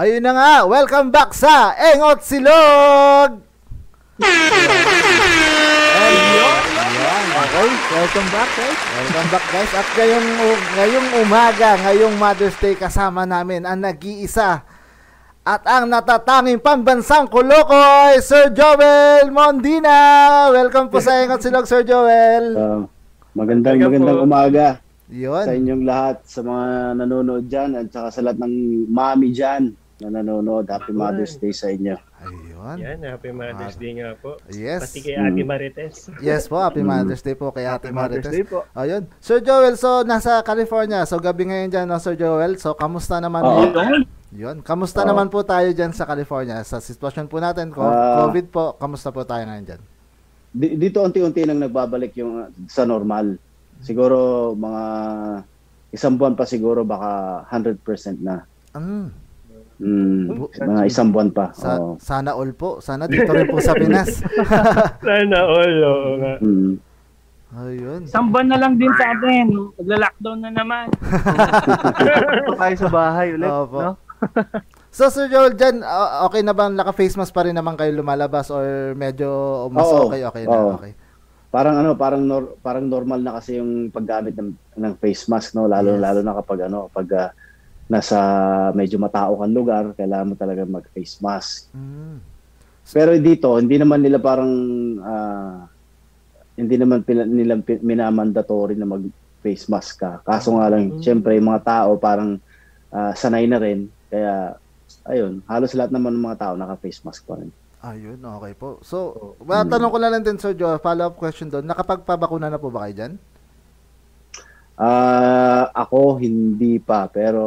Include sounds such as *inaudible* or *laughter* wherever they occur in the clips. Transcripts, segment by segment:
Ayun na nga, welcome back sa Engot Silog! Ayun! Okay, welcome back guys. Welcome back guys. At ngayong, ngayong umaga, ngayong Mother's Day kasama namin ang nag-iisa at ang natatanging pambansang kulukoy, Sir Joel Mondina. Welcome po sa Engot Silog, Sir Joel. Uh, magandang magandang umaga. Yun. Sa inyong lahat, sa mga nanonood dyan, at saka sa lahat ng mami dyan na nanonood. Happy Mother's Day sa inyo. Ayun. Yan, Happy Mother's Day nga po. Yes. Pati kay Ate Marites. Yes po, Happy Mother's Day po kay Ate Marites. Mother's Day po. Ayun. Sir Joel, so nasa California. So gabi ngayon dyan, no, Sir Joel. So kamusta naman? Oo. po? Yun. Kamusta Oo. naman po tayo dyan sa California? Sa sitwasyon po natin, Ah. COVID po, kamusta po tayo ngayon dyan? Di- Dito unti-unti nang nagbabalik yung uh, sa normal. Siguro mga isang buwan pa siguro baka 100% na. Mm, Mm, mga isang buwan pa. sa, Oo. sana all po. Sana dito rin po sa Pinas. *laughs* Sana all, oo nga. Mm. Ayun. Isang buwan na lang din sa atin. Magla-lockdown na naman. Ito *laughs* tayo sa bahay ulit, Opo. no? *laughs* So Sir Joel, dyan, uh, okay na bang naka-face mask pa rin naman kayo lumalabas or medyo mas Oo. okay, okay na? Oo. Okay. Parang ano, parang nor- parang normal na kasi yung paggamit ng ng face mask no, lalo Yes. lalo na kapag ano, kapag ah, nasa medyo matao kang lugar, kailangan mo talaga mag-face mask. Mm. Pero dito, hindi naman nila parang ah, hindi naman pila, nila minamandatory na mag-face mask ka. Kaso nga lang, Mm. syempre, yung mga tao parang ah, sanay na rin. Kaya, ayun, halos lahat naman ng mga tao naka-face mask pa rin. Ayun, okay po. So, matanong ko na lang din, Sir Joel, follow-up question doon. Nakapagpabakuna na po ba kayo dyan? Ah, ako hindi pa pero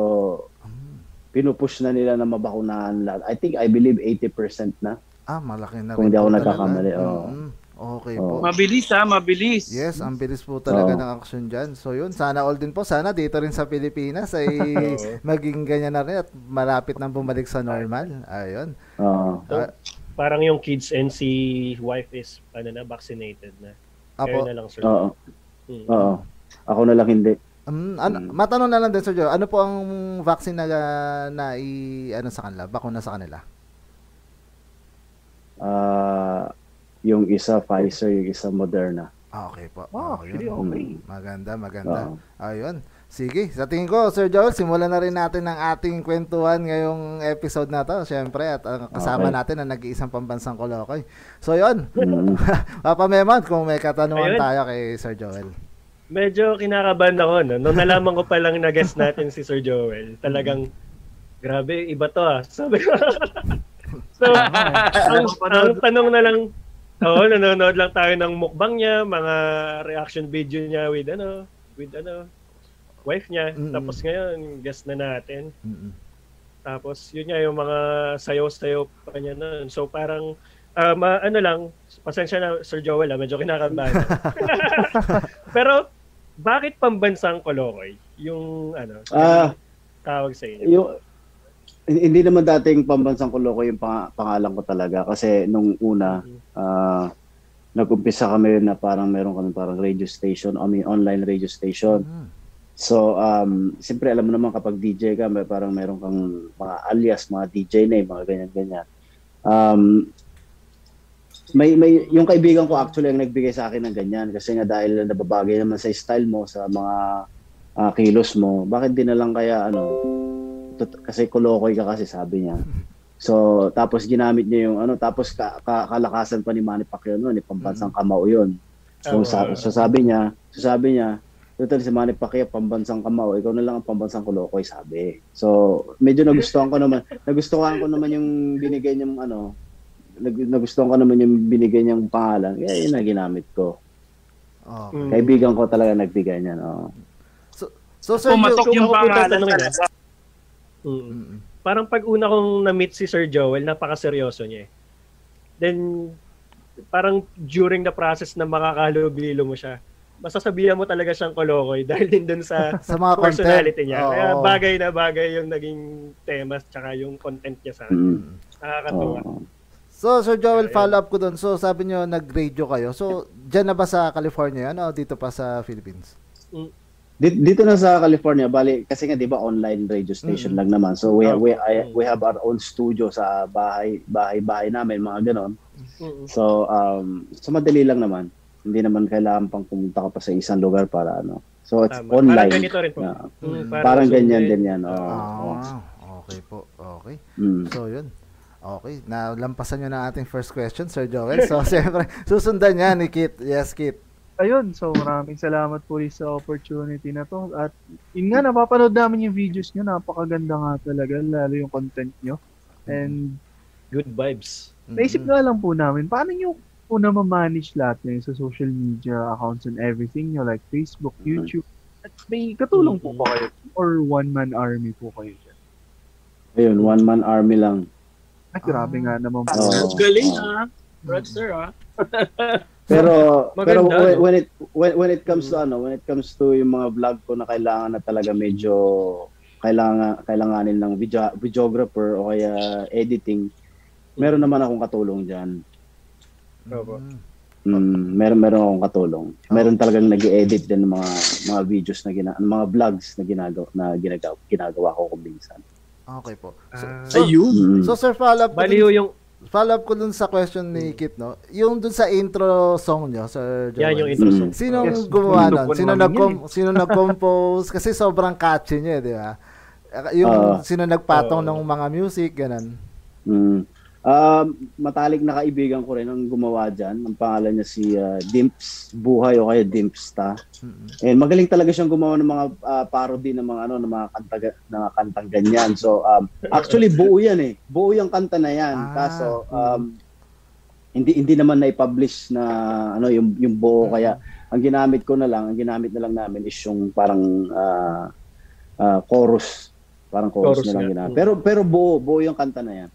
pinupush na nila na mabakunahan lahat. I think I believe 80% na. Ah, malaki na Kung rin hindi ako nagkakamali, talaga. oo. Mm, Okay Oo. po. Mabilis ha, mabilis. Yes, ang bilis po talaga Oo. ng action dyan. So yun, sana all din po. Sana dito rin sa Pilipinas ay *laughs* maging ganyan na rin at malapit nang bumalik sa normal. Ayun. Oo. Ah, Parang yung kids and si wife is ano na, vaccinated na. Kaya apo, na lang, sir. Oo. Mm. Oo. Ako na lang hindi. um, ano, Mm. matanong na lang din, Sir Joe, ano po ang vaccine na, na i, ano sa kanila, bakuna sa kanila? Ah, yung isa Pfizer, yung isa Moderna. Ah, okay po. Oh, Ah, actually, okay. Maganda, maganda. Oo. Ayun. Sige, sa tingin ko, Sir Joel, simulan na rin natin ang ating kwentuhan ngayong episode na to. Siyempre, at ang kasama Okay. natin ang nag-iisang pambansang kolokoy. So, yun. Mm. *laughs* Papa Memon, kung may katanungan Ayun. tayo kay Sir Joel. Medyo kinakabahan ako, no? Nung nalaman ko pa lang na guest natin si Sir Joel, talagang, grabe, iba to ah. Sabi ko. *laughs* so, ang, ang tanong na lang, oo, nanonood lang tayo ng mukbang niya, mga reaction video niya with ano, with ano, wife niya. Tapos ngayon, guest na natin. Tapos yun nga yung mga sayaw-sayaw pa niya nun. So parang ma- ano lang, pasensya na Sir Joel, ah, medyo kinakabahan. *laughs* Pero bakit pambansang Kolokoy yung ano, Ah, tawag sa inyo? yung hindi naman dating pambansang kuloko yung pang- pangalan ko talaga kasi nung una ah, nag-umpisa kami na parang meron kami parang radio station, I mean online radio station. Mm. So, um, siyempre alam mo naman kapag DJ ka, may parang meron kang mga alias, mga DJ name, mga ganyan-ganyan. Um, may, may, yung kaibigan ko actually ang nagbigay sa akin ng ganyan kasi nga dahil nababagay naman sa style mo, sa mga ah, kilos mo, bakit di na lang kaya ano, tut- kasi kulokoy ka kasi sabi niya. *laughs* So, tapos ginamit niya yung ano, tapos ka, ka- kalakasan pa ni Manny Pacquiao noon, ni pambansang kamao yun. So, Tama. sa, so sabi niya, so sabi niya, Total si Manny Pacquiao pambansang kamao, ikaw na lang ang pambansang kulokoy sabi. So, medyo nagustuhan ko naman, nagustuhan ko naman yung binigay niyang ano, nag- nagustuhan ko naman yung binigay niyang pangalan. Kaya yun na ginamit ko. Okay. Mm. Kaibigan ko talaga nagbigay niyan. Oh. So, Sir Pumatok yung ako pangalan talaga. Mm. Parang pag una kong na-meet si Sir Joel, napakaseryoso niya eh. Then, parang during the process na makakahalubilo mo siya, masasabihan mo talaga siyang kolokoy *laughs* dahil din dun sa *laughs* sa mga content. personality niya. Oo. Kaya bagay na bagay yung naging temas tsaka yung content niya sa akin. Mm. Nakakatuwa. Oo. So, Sir Joel, Ayan. follow up ko doon. So, sabi nyo, nag-radio kayo. So, dyan na ba sa California yan o dito pa sa Philippines? Dito, dito na sa California, bali kasi nga 'di ba online radio station Mm. lang naman. So we we I, Mm. we have our own studio sa bahay bahay bahay namin mga ganon. Mm. So um so madali lang naman. Hindi naman kailangan pang pumunta ka pa sa isang lugar para ano. So it's Tama. Parang online. ganito rin po. Yeah. Mm, Parang Zoom ganyan din. din yan. oo. oo. Ah, okay po. Okay. Mm. So, yun. Okay. Nalampasan nyo na ating first question, Sir Joel. So, *laughs* siyempre, susundan niya ni Kit. Yes, Kit. Ayun, so maraming salamat po rin sa opportunity na to. At yun nga, napapanood namin yung videos nyo. Napakaganda nga talaga, lalo yung content nyo. And Good vibes. naisip nga lang po namin, paano nyo po na ma-manage lahat yun sa social media accounts and everything nyo, like Facebook, YouTube. At may katulong po ba kayo? Or one-man army po kayo dyan? Ayun, one man army lang. Ay, grabe nga naman po. Oo. Galing ah. Roadster ah. Pero *laughs* pero Maganda, when, no? when it when, when it comes to ano, when it comes to yung mga vlog ko na kailangan na talaga medyo kailangan kailanganin ng video, videographer o kaya editing, meron naman akong katulong diyan. Mm. Mm, meron meron akong katulong. Meron talagang nag-edit din ng mga mga videos na gina, mga vlogs na ginagawa na ginagawa, ginagawa ko kung minsan. Okay po. So, Ah. so, Ayun. So, Sir, follow up, ko Bali dun, yung follow up ko dun sa question ni Kit, no? Yung dun sa intro song nyo, Sir Joel. yan yung intro Mm. song. Sino Yes, gumawa nun? Sino, namin nag yun sino nag-compose? Kasi sobrang catchy niya, di ba? Yung Oo. sino nagpatong Oo. ng mga music, ganun. Mm. Um, matalik na kaibigan ko rin ang gumawa dyan. Ang pangalan niya si uh, Dimps Buhay o kaya Dimpsta. Mm-mm. And magaling talaga siyang gumawa ng mga ah, parody ng mga ano ng mga kanta ng mga kantang ganyan. So um, actually buo 'yan eh. Buo yung kanta na 'yan. Ah, Kaso um, hindi hindi naman na-publish na ano yung yung buo kaya ang ginamit ko na lang, ang ginamit na lang namin is yung parang ah, ah, chorus. Parang chorus, Chorus na lang ginamit. Pero pero buo, buo yung kanta na 'yan.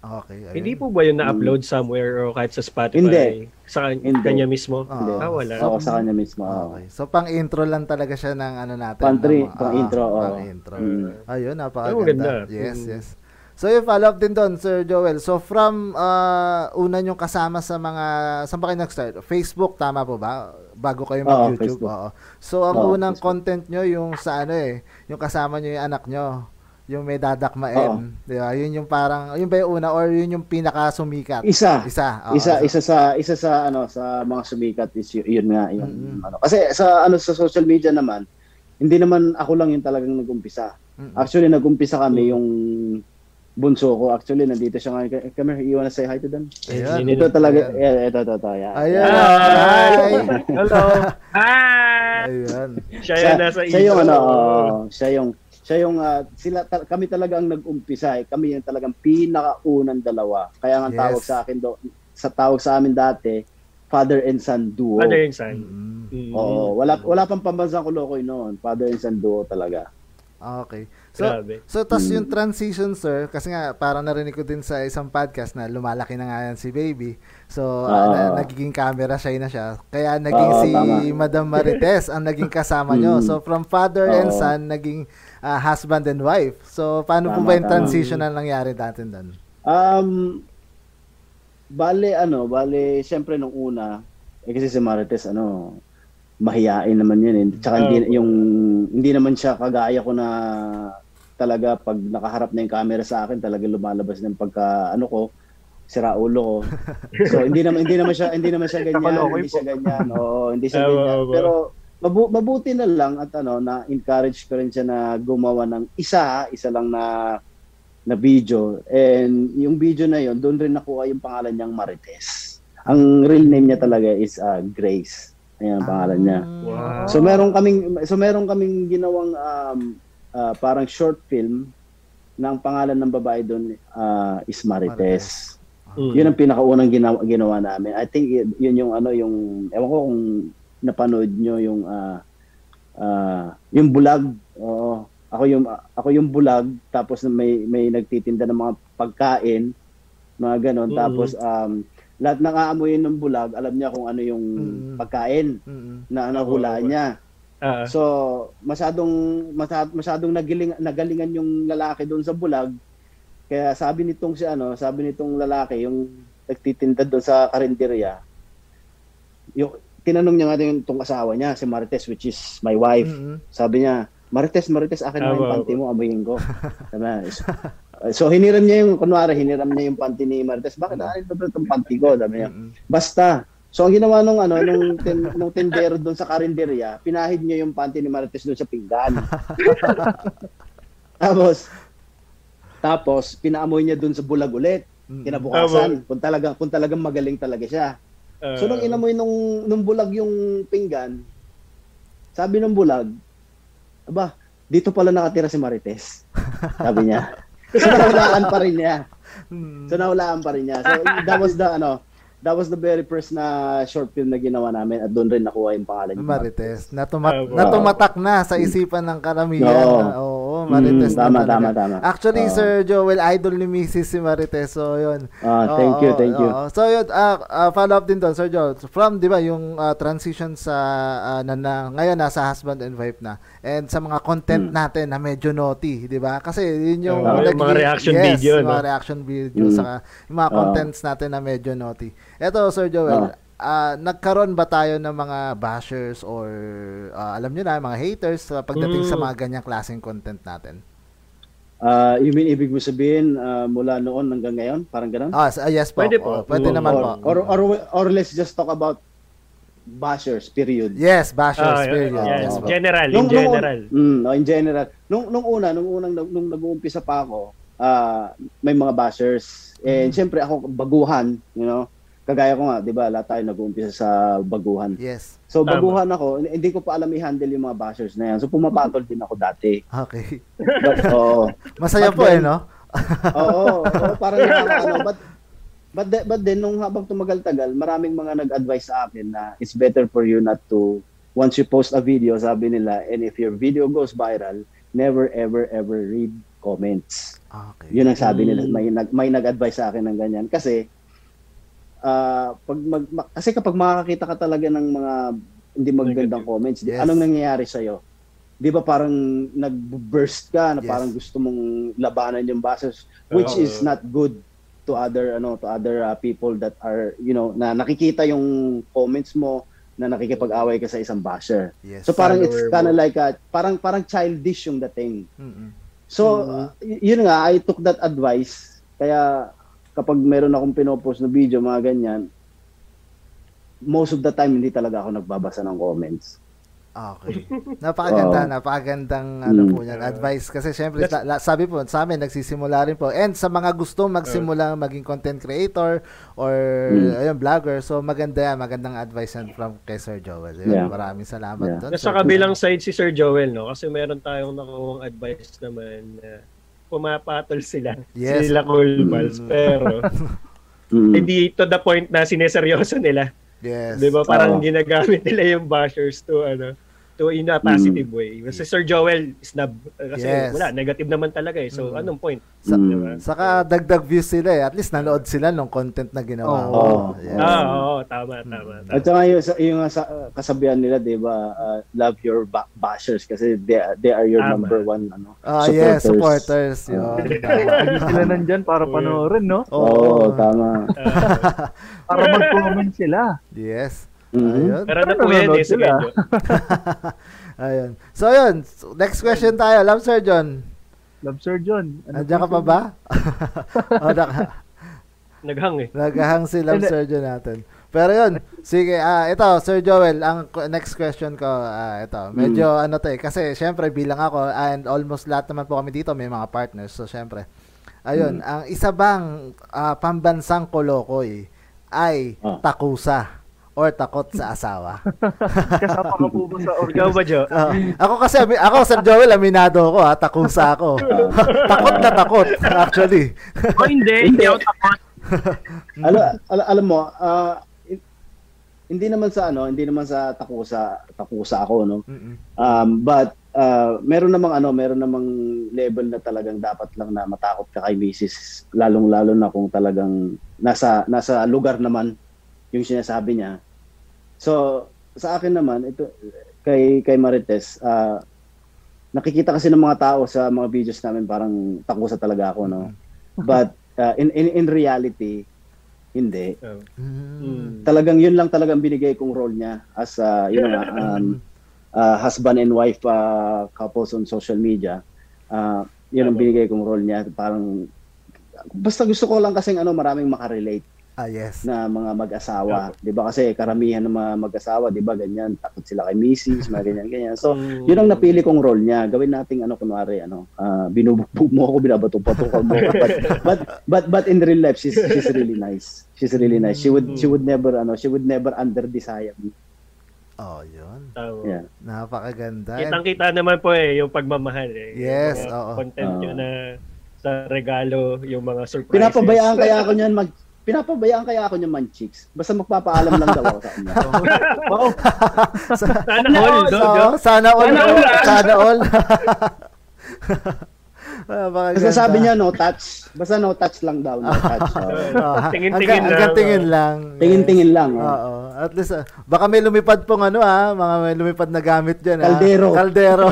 Okay. ayun. Hindi po ba yun na-upload somewhere o kahit sa Spotify? Hindi. Sa kan- Hindi. kanya mismo? Hindi. Ah, wala. Oo, sa kanya mismo. oo. Okay. So, pang-intro lang talaga siya ng ano natin. Pang-tri- ng- pang-intro, ah, oo. Pang-intro. Mm. Ayun, Ay, napakaganda. maganda. Yes, Mm. yes. So, yung follow-up din doon, Sir Joel. So, from uh, una yung kasama sa mga, saan ba kayo nag-start? Facebook, tama po ba? Bago kayo Oo, mag-YouTube? Facebook. Oo. So, ang Oo, unang Facebook. content nyo, yung sa ano eh, yung kasama nyo yung anak nyo, yung may dadakmain. Di ba? Yun yung parang, yun ba yung una or yun yung pinaka-sumikat? Isa. Isa. oo. isa isa sa isa sa ano sa mga sumikat is y- yun nga yung Mm-mm. ano kasi sa ano sa social media naman hindi naman ako lang yung talagang nag-umpisa. Mm-mm. Actually nag-umpisa kami yung bunso ko. Actually nandito siya ngayon. Come here, you wanna say hi to them? Ayan. Ito talaga, Ayan. yeah, ito, ito, ito, yeah. Ayan. Hi. Hi. Hello! *laughs* Ah! Ayan. Siya yung nasa siya yung ano, oo, siya yung siya yung ah, sila ta- kami talaga ang nag-umpisa eh. Kami yung talagang pinakaunang dalawa. Kaya nga Yes. tawag sa akin do sa tawag sa amin dati, father and son duo. Father and son. Mm-mm. Mm. Oo, wala wala pang pambansang kulokoy noon. Father and son duo talaga. Okay. So, Grabe. so tas Mm. yung transition, sir, kasi nga parang narinig ko din sa isang podcast na lumalaki na nga yan si baby. So, Oo. na- nagiging camera shy na siya. Kaya naging Oo, si tama. Madam Marites ang naging kasama nyo. Mm. So, from father and Oo. son, naging ah, husband and wife. So, paano po Tama, ba yung tama. transition na nangyari natin doon? Um bale ano, bale syempre nung una eh kasi si Marites ano mahiyain naman yun eh. Tsaka hindi Oo. yung hindi naman siya kagaya ko na talaga pag nakaharap na yung camera sa akin talaga lumalabas ng pagka ano ko sira ulo ko. *laughs* So hindi naman hindi naman siya hindi naman siya ganyan, hindi po. siya ganyan. Oo, hindi siya Tama, ganyan. tama. Pero mabu- mabuti na lang at ano na encourage ko rin siya na gumawa ng isa, isa lang na na video and yung video na yon doon rin nakuha yung pangalan niyang Marites. Ang real name niya talaga is uh, Grace. Ayan ang pangalan niya. Wow. So meron kaming so meron kaming ginawang um, ah, parang short film na ang pangalan ng babae doon ah, is Marites. Mm. Yun ang pinakaunang ginawa, ginawa namin. I think y- yun yung ano yung ewan ko kung napanood nyo yung ah ah, yung bulag. Oo. Ako yung ako yung bulag tapos may may nagtitinda ng mga pagkain, mga ganon. Mhm. Tapos um lahat ng aamuyin ng bulag, alam niya kung ano yung Mhm. pagkain Mm-mm. na ano Oo, hula oo. niya. Ah, So, masyadong masyadong, nagaling, nagalingan yung lalaki doon sa bulag. Kaya sabi nitong si ano, sabi nitong lalaki yung nagtitinda doon sa karinderya, yung tinanong niya nga din yung asawa niya, si Marites, which is my wife. Mm-mm. Sabi niya, Marites, Marites, akin na yung Tama, panty mo, amuyin ko. *laughs* Sabi niya, so, so hiniram niya yung, kunwari, hiniram niya yung panty ni Marites. Bakit akin ba itong panty ko? Sabi niya, Mm-mm. basta. So ang ginawa nung ano nung ten, nung tendero doon sa karinderya, pinahid niya yung panty ni Marites doon sa pinggan. *laughs* tapos tapos pinaamoy niya doon sa bulag ulit. Mm-mm. Kinabukasan, kung talagang kung talagang magaling talaga siya. Uh, So nung inamoy nung nung bulag yung pinggan, sabi ng bulag, aba, dito pala nakatira si Marites. Sabi niya. *laughs* So nahulaan pa rin niya. Mm. So nahulaan pa rin niya. So that was the ano, that was the very first na short film na ginawa namin at doon rin nakuha yung pangalan niya. Marites. Natumat, Ah, wow. natumatak na sa isipan ng karamihan. Oo. Oo, Marites. Mm, tama, tama, tama. Actually, Oo. Sir Joel, idol ni Mrs. si Marites. So, yun. Ah, thank you, Oo, thank you. oo. So, yun, ah, ah, follow up din doon, Sir Joel. From, di ba, yung ah, transition sa, ah, na, na, ngayon, nasa husband and wife na. And sa mga content Hmm. natin na medyo naughty, di ba? Kasi yun yung... Oo, yung mga reaction yes, video, mga no? reaction video, Hmm. saka yung mga Oo. contents natin na medyo naughty. Eto, Sir Joel, ah, nagkaroon ba tayo ng mga bashers or ah, alam nyo na, mga haters sa pagdating sa Mm. mga ganyang klaseng content natin? Ah, you mean ibig mo sabihin ah, mula noon hanggang ngayon? Parang ganun? Ah, ah, yes po. Pwede po. pwede Oo. naman or, po. or, or, or let's just talk about bashers, period. Yes, bashers, Ah, period. yes po. general, in Nung- nung- general. Mm, no, in general. Nung nung una, nung unang nung nag-uumpisa pa ako, ah, may mga bashers. And syempre ako baguhan, you know. Kagaya ko nga, 'di ba, lahat tayo nag-uumpisa sa baguhan. Yes. So Tama. baguhan ako, hindi ko pa alam i-handle yung mga bashers na yan. So pumapatol din ako dati. Okay. But oo. Masaya But po eh, then- no? Oo, oo, *laughs* parang nakakaano. But, but, the- but then, nung habang tumagal-tagal, maraming mga nag-advise sa akin na it's better for you not to, once you post a video, sabi nila, and if your video goes viral, never, ever, ever read comments. Okay. Yun ang sabi nila. Mm. May, nag, may nag-advise sa akin ng ganyan. Kasi, ah pag mag, ma- kasi kapag makakakita ka talaga ng mga hindi Negative. comments, di, Yes. anong nangyayari sa'yo? Di ba parang nag-burst ka na Yes. parang gusto mong labanan yung bashers which Oo. is not good to other ano to other uh, people that are you know na nakikita yung comments mo na nakikipag-away ka sa isang basher. Yes. So parang it's kind of like a, parang parang childish yung dating. Mm-mm. So, uh, y- yun nga, I took that advice. Kaya, kapag meron akong pinopost na video, mga ganyan, most of the time, hindi talaga ako nagbabasa ng comments. Okay. Napakaganda, Oo. napakagandang ano Mm. po yan, advice. Kasi syempre, la- la- sabi po, sa amin, nagsisimula rin po. And sa mga gusto magsimula maging content creator or Mm. ayun, vlogger, so maganda yan, magandang advice yan from kay Sir Joel. Ayun, Yeah. Maraming salamat Yeah. doon. Sir kabilang side si Sir Joel, no? Kasi meron tayong nakuhang advice naman na pumapatol sila. Yes. Sila cool Mm. balls. Pero, *laughs* Mm. hindi to the point na sineseryoso nila. Yes. Di ba? Parang Oo. ginagamit nila yung bashers to, ano, to in a positive way. Si Sir Joel, snub. Kasi Yes. wala, negative naman talaga eh. So, Mm. anong point? Sa- Mm. Di ba? Saka dagdag views sila eh. At least nanood sila nung content na ginawa. Oo. mo. Oo. Yes. Ah, oo, tama, tama. tama. At saka yung, sa- yung sa, kasabihan nila, di ba, uh, love your ba- bashers kasi they, they are your Tama. number one ano, Ah, yes, supporters. Yun. Lagi sila nandyan para panoorin, no? Oo, Oo. tama. Ah, *laughs* Para mag-comment sila. Yes. Mhm. Ayun. pero na po yan eh, sila. *laughs* Ayun. So, yun. Next question tayo. Love Sir John. Love Sir John. Ano Nandiyan ka pa ba? *laughs* o, naka, Naghang eh. naghahang si Love. Sir John natin. Pero yun, sige, ah ito, Sir Joel, ang next question ko, ah ito, medyo ano to eh, kasi syempre bilang ako, and almost lahat naman po kami dito, may mga partners, so syempre, ayun, ang isa bang ah, pambansang kolokoy ay Ah. takusa or takot sa asawa? *laughs* Kasama ka po ba sa Ikaw organ? ba, Jo? Ah, ako kasi, ami- ako, Sir Joel, aminado ako ha, takusa ako. *laughs* takot na takot, actually. O *laughs* hindi, hindi ako takot. Ala, ala- alam mo, hin- hindi naman sa ano, hindi naman sa takusa, takusa ako, no. Mm-mm. Um, but uh, meron namang ano, meron namang level na talagang dapat lang na matakot ka kay Mrs. Lalong-lalo na kung talagang nasa nasa lugar naman yung sinasabi niya. So, sa akin naman, ito kay kay Marites, ah, nakikita kasi ng mga tao sa mga videos namin parang takusa talaga ako, no. But uh, in, in in reality, Hindi. Oh. Mm. Talagang yun lang talagang binigay kong role niya as uh, you know, *laughs* um, uh, husband and wife uh, couples on social media. Uh, yun ang binigay kong role niya. Parang basta gusto ko lang kasing ano maraming makarelate Ah, yes. na mga mag-asawa, 'di ba? Kasi karamihan ng mga mag-asawa, 'di ba, ganyan, takot sila kay misis, mga ganyan ganyan. So, Mm. yun ang napili kong role niya. Gawin nating ano kunwari ano, ah, binubugbog mo ako, binabato-pato mo. But, *laughs* but but but in real life she's she's really nice. She's really nice. She would she would never ano, she would never under desire me. Oh, yun. Tama. Yeah. Napakaganda. And- Kitang-kita naman po eh, yung pagmamahal eh. Yes, oo. content nyo na sa regalo, yung mga surprises. Pinapabayaan kaya ako niyan mag Pinapabayaan kaya ako niyan man chicks. Basta magpapaalam lang daw ako sa kanya. *laughs* Wow. *laughs* Sana all, So, do. sana all. Sana all. Sana all. *laughs* Napakaganda. Basta sabi niya no touch. Basta no touch lang daw, no touch. Oo. Oh, Tingin-tingin lang. hanggang tingin lang. Tingin-tingin lang. oh. Oo. At least, ah, baka may lumipad pong ano ah, mga may lumipad na gamit dyan ah. Kaldero. Kaldero.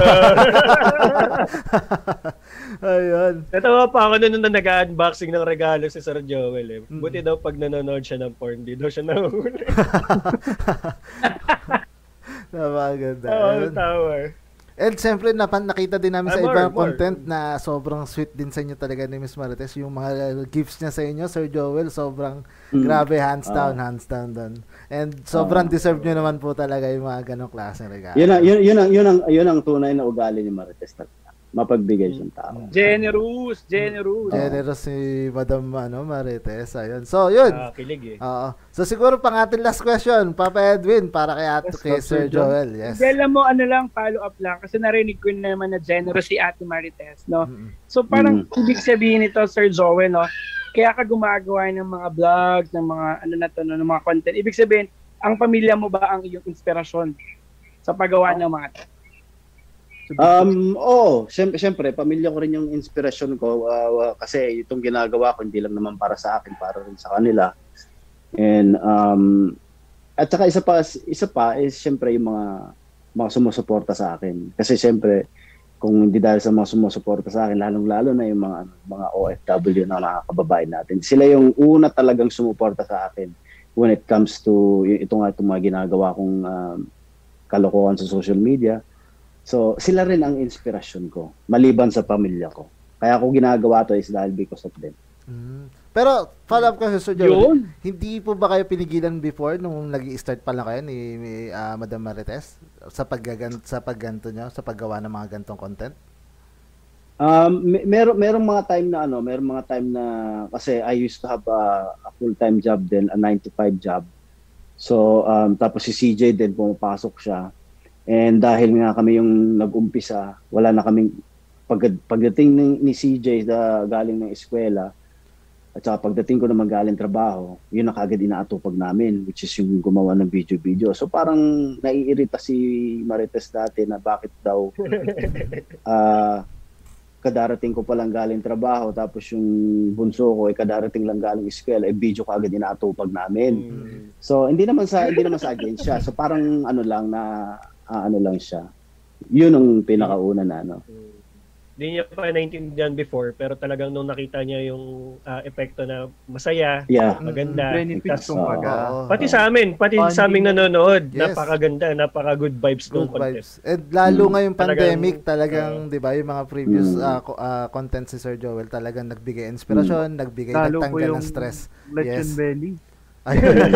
Ayun. Natawa pa ako nun nung nag-unboxing ng regalo si Sir Joel eh. Mm. Buti daw pag nanonood siya ng porn, di daw siya nahuli. *laughs* Napakaganda. Oo, Ayun. tawa. And siyempre, napan, nakita din namin sa Ah, more, ibang more. content na sobrang sweet din sa inyo talaga ni Miss Marites. Yung mga gifts niya sa inyo, Sir Joel, sobrang Mm. grabe, hands down, Ah. hands down doon. And sobrang Ah. deserve nyo naman po talaga yung mga ganong klaseng regalo. Yun ang yun, yun ang yun ang yun ang tunay na ugali ni Marites talaga. Mapagbigay siyang tao. Generous, generous. Generous si Madam ano, Marites. Ayun. So, yun. Nakakilig eh. Oo. So, siguro pang ating last question, Papa Edwin, para kay, at, Yes, kay Sir Sir Joel. Yes. Hindi, alam mo, ano lang, follow up lang. Kasi narinig ko naman na generous si Ate Marites, no? Mm-mm. So parang Mm. ibig sabihin nito, Sir Joel, no? Kaya ka gumagawa ng mga vlogs, ng mga ano na to, no, ng mga content. Ibig sabihin, ang pamilya mo ba ang iyong inspirasyon sa paggawa ng mga? Um, oo, syempre, syempre, pamilya ko rin yung inspirasyon ko uh, kasi itong ginagawa ko hindi lang naman para sa akin, para rin sa kanila. And um at saka isa pa isa pa is syempre yung mga mga sumusuporta sa akin. Kasi syempre kung hindi dahil sa mga sumusuporta sa akin, lalong-lalo na yung mga mga OFW na nakakababae natin. Sila yung una talagang sumuporta sa akin when it comes to ito nga itong mga ginagawa kong um, kalokohan sa social media. So, sila rin ang inspirasyon ko, maliban sa pamilya ko. Kaya ako ginagawa to is dahil because of them. Mm. Pero, follow up kasi, Sir Joel. Yun. Hindi po ba kayo pinigilan before nung nag start pa lang kayo ni, ni ah, Madam Marites sa paggagan sa pagganto nyo, sa paggawa ng mga gantong content? Um, meron merong mga time na ano, merong mga time na kasi I used to have a, a full-time job din, a 9 to 5 job. So, um, tapos si CJ din pumapasok siya. And dahil nga kami yung nag-umpisa, wala na kaming pag, pagdating ni, ni CJ na galing ng eskwela, at saka pagdating ko naman galing trabaho, yun na kagad inaatupag namin, which is yung gumawa ng video-video. So parang naiirita si Marites dati na bakit daw *laughs* ah kadarating ko pa lang galing trabaho tapos yung bunso ko ay kadarating lang galing eskwela ay video ko agad inaatupag namin. Mm. So hindi naman sa hindi naman sa against siya. So parang ano lang na ah, ano lang siya. Yun ang pinakauna na ano. Hindi niya pa naintindihan before, pero talagang nung nakita niya yung ah, epekto na masaya, Yeah. maganda. Benefits tas-. Oo. Pati sa amin, pati Bonding. sa aming nanonood, Yes. napakaganda, napaka-good vibes ng Good content. vibes. And lalo Mm. ngayong Talagang- pandemic, talagang, di ba, yung mga previous Mm. co- ah, content si Sir Joel, talagang nagbigay inspirasyon, nagbigay, Lalo nagtanggal yung ng stress. Yes. belly. Ayun.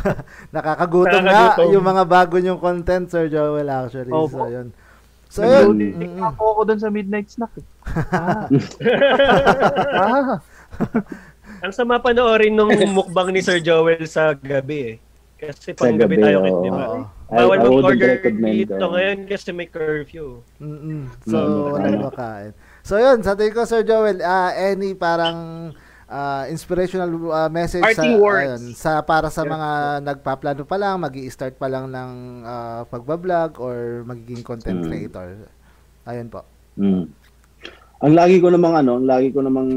*laughs* Nakakagutom nga yung mga bago nyong content, Sir Joel, actually. Opo. So, yun. So, yun. Mm-mm. ako ako doon sa midnight snack. Eh. *laughs* Ah. ah. Ang sama panoorin nung mukbang ni Sir Joel sa gabi eh. Kasi pang gabi gabi, tayo, oo. di ba? Bawal mag-order dito uh, ngayon kasi may curfew. Mm-mm. So, Mm, wala ano. makain. So, yun. Sa tingin ko, Sir Joel, ah, any parang ah, inspirational ah, message sa, words. ayun, sa para sa mga nagpaplano pa lang, magi start pa lang ng ah, pagbablog or magiging content Mm. creator. Ayun po. Mm. Ang lagi ko namang ano, ang lagi ko namang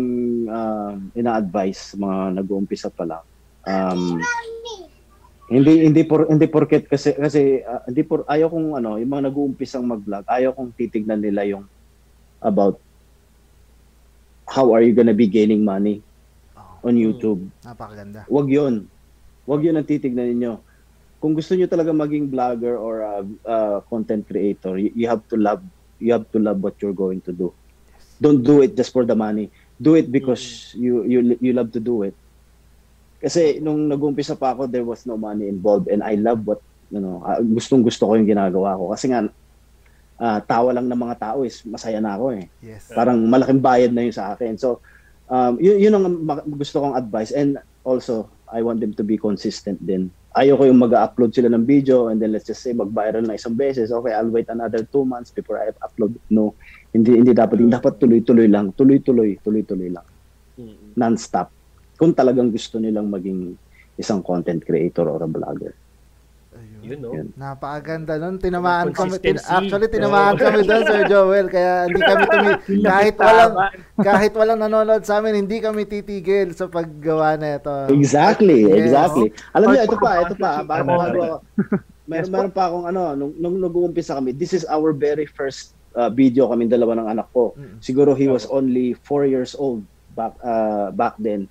uh, ina-advise mga nag-uumpisa pa lang. Um, hindi hindi por hindi porket kasi kasi ah, hindi por ayaw kong ano, yung mga nag-uumpisang mag-vlog, ayaw kong titignan nila yung about how are you gonna be gaining money. On YouTube. Napakaganda. Wag yun. Wag yun ang titignan ninyo. Kung gusto niyo talaga maging vlogger or uh, uh, content creator, you, you have to love you have to love what you're going to do. Don't do it just for the money. Do it because you you you love to do it. Kasi nung nag-umpisa pa ako, there was no money involved and I love what you know, uh, gustong gusto ko yung ginagawa ko kasi nga uh, tawa lang ng mga tao is masaya na ako eh Yes. parang malaking bayad na yun sa akin. So, um, yun, yun ang gusto kong advice. And also, I want them to be consistent din. Ayoko yung mag-upload sila ng video and then let's just say mag-viral na isang beses. Okay, I'll wait another two months before I upload. No, hindi hindi dapat. Hindi dapat tuloy-tuloy lang. Tuloy-tuloy, tuloy-tuloy lang. Mm. Non-stop. Kung talagang gusto nilang maging isang content creator or a vlogger. No? Yun. Napakaganda nun. Tinamaan kami. Tin- actually, tinamaan kami doon, Sir Joel. Kaya hindi kami tumi- *laughs* kahit walang kahit walang nanonood sa amin, hindi kami titigil sa paggawa na ito. Exactly, Yes. exactly. Alam niyo, ito pa, ito pa. Bago, bago ako. Meron, meron pa akong ano, nung, nung nag-uumpisa kami, this is our very first uh, video kami dalawa ng anak ko. Mm. Siguro he was only four years old back uh, back then.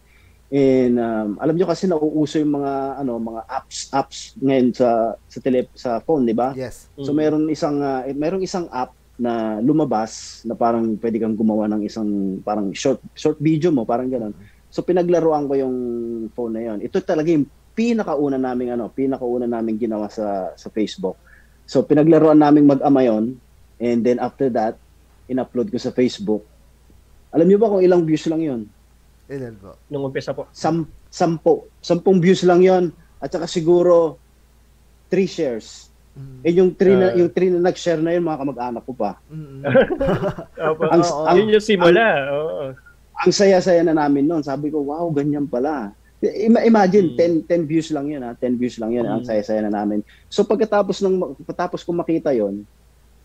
And um, alam niyo kasi nauuso yung mga ano mga apps apps ngayon sa sa tele sa phone, di ba? Yes. So meron isang uh, merong isang app na lumabas na parang pwede kang gumawa ng isang parang short short video mo, parang gano'n. So pinaglaruan ko yung phone na yon. Ito talaga yung pinakauna naming ano, pinakauna naming ginawa sa sa Facebook. So pinaglaruan naming mag-ama yon and then after that in-upload ko sa Facebook. Alam niyo ba kung ilang views lang yon? Ilan po? Nung umpisa po. Sam, sampo. Sampung views lang yon at saka siguro three shares. Mm. Eh yung three na Ah. yung three na nag-share na yun mga kamag-anak ko pa. Mm. *laughs* Opo. Ang, Oo. ang, Yun yung simula. Oo. ang saya-saya na namin noon. Sabi ko, wow, ganyan pala. Ima- imagine, Mm. 10, 10 views lang yun, ha? 10 views lang yun. Ang Mm. saya-saya na namin. So pagkatapos ng pagkatapos ko makita yon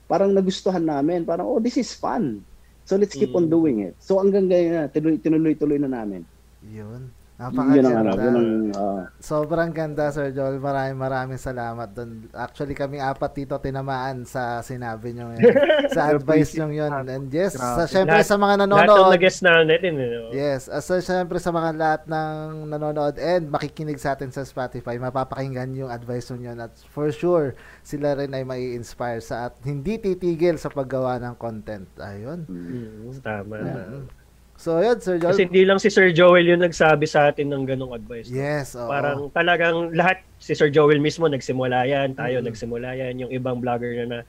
parang nagustuhan namin. Parang, oh, this is fun. So let's keep on Mm. doing it. So hanggang ngayon na, tinuloy- tinuloy-tuloy na namin. Yun. Yun ang ano, Napakaganda. yun ang, ah, Sobrang ganda, Sir Joel. Maraming maraming salamat doon. Actually, kami apat dito tinamaan sa sinabi nyo yun. *laughs* sa advice nyo yun. And yes, sa, syempre Lahat- sa mga Lahat ng nanonood. nag-guest na natin. eh, no? Yes, as uh, syempre sa mga lahat ng nanonood and makikinig sa atin sa Spotify, mapapakinggan yung advice nyo yun at for sure, sila rin ay mai inspire sa at hindi titigil sa paggawa ng content. Ayun. Mm, tama. Mm. So, yun, Sir Joel. Kasi hindi lang si Sir Joel yung nagsabi sa atin ng ganong advice. no? yes, oo. Parang talagang lahat, si Sir Joel mismo nagsimula yan, tayo Mm. nagsimula yan, yung ibang vlogger na na,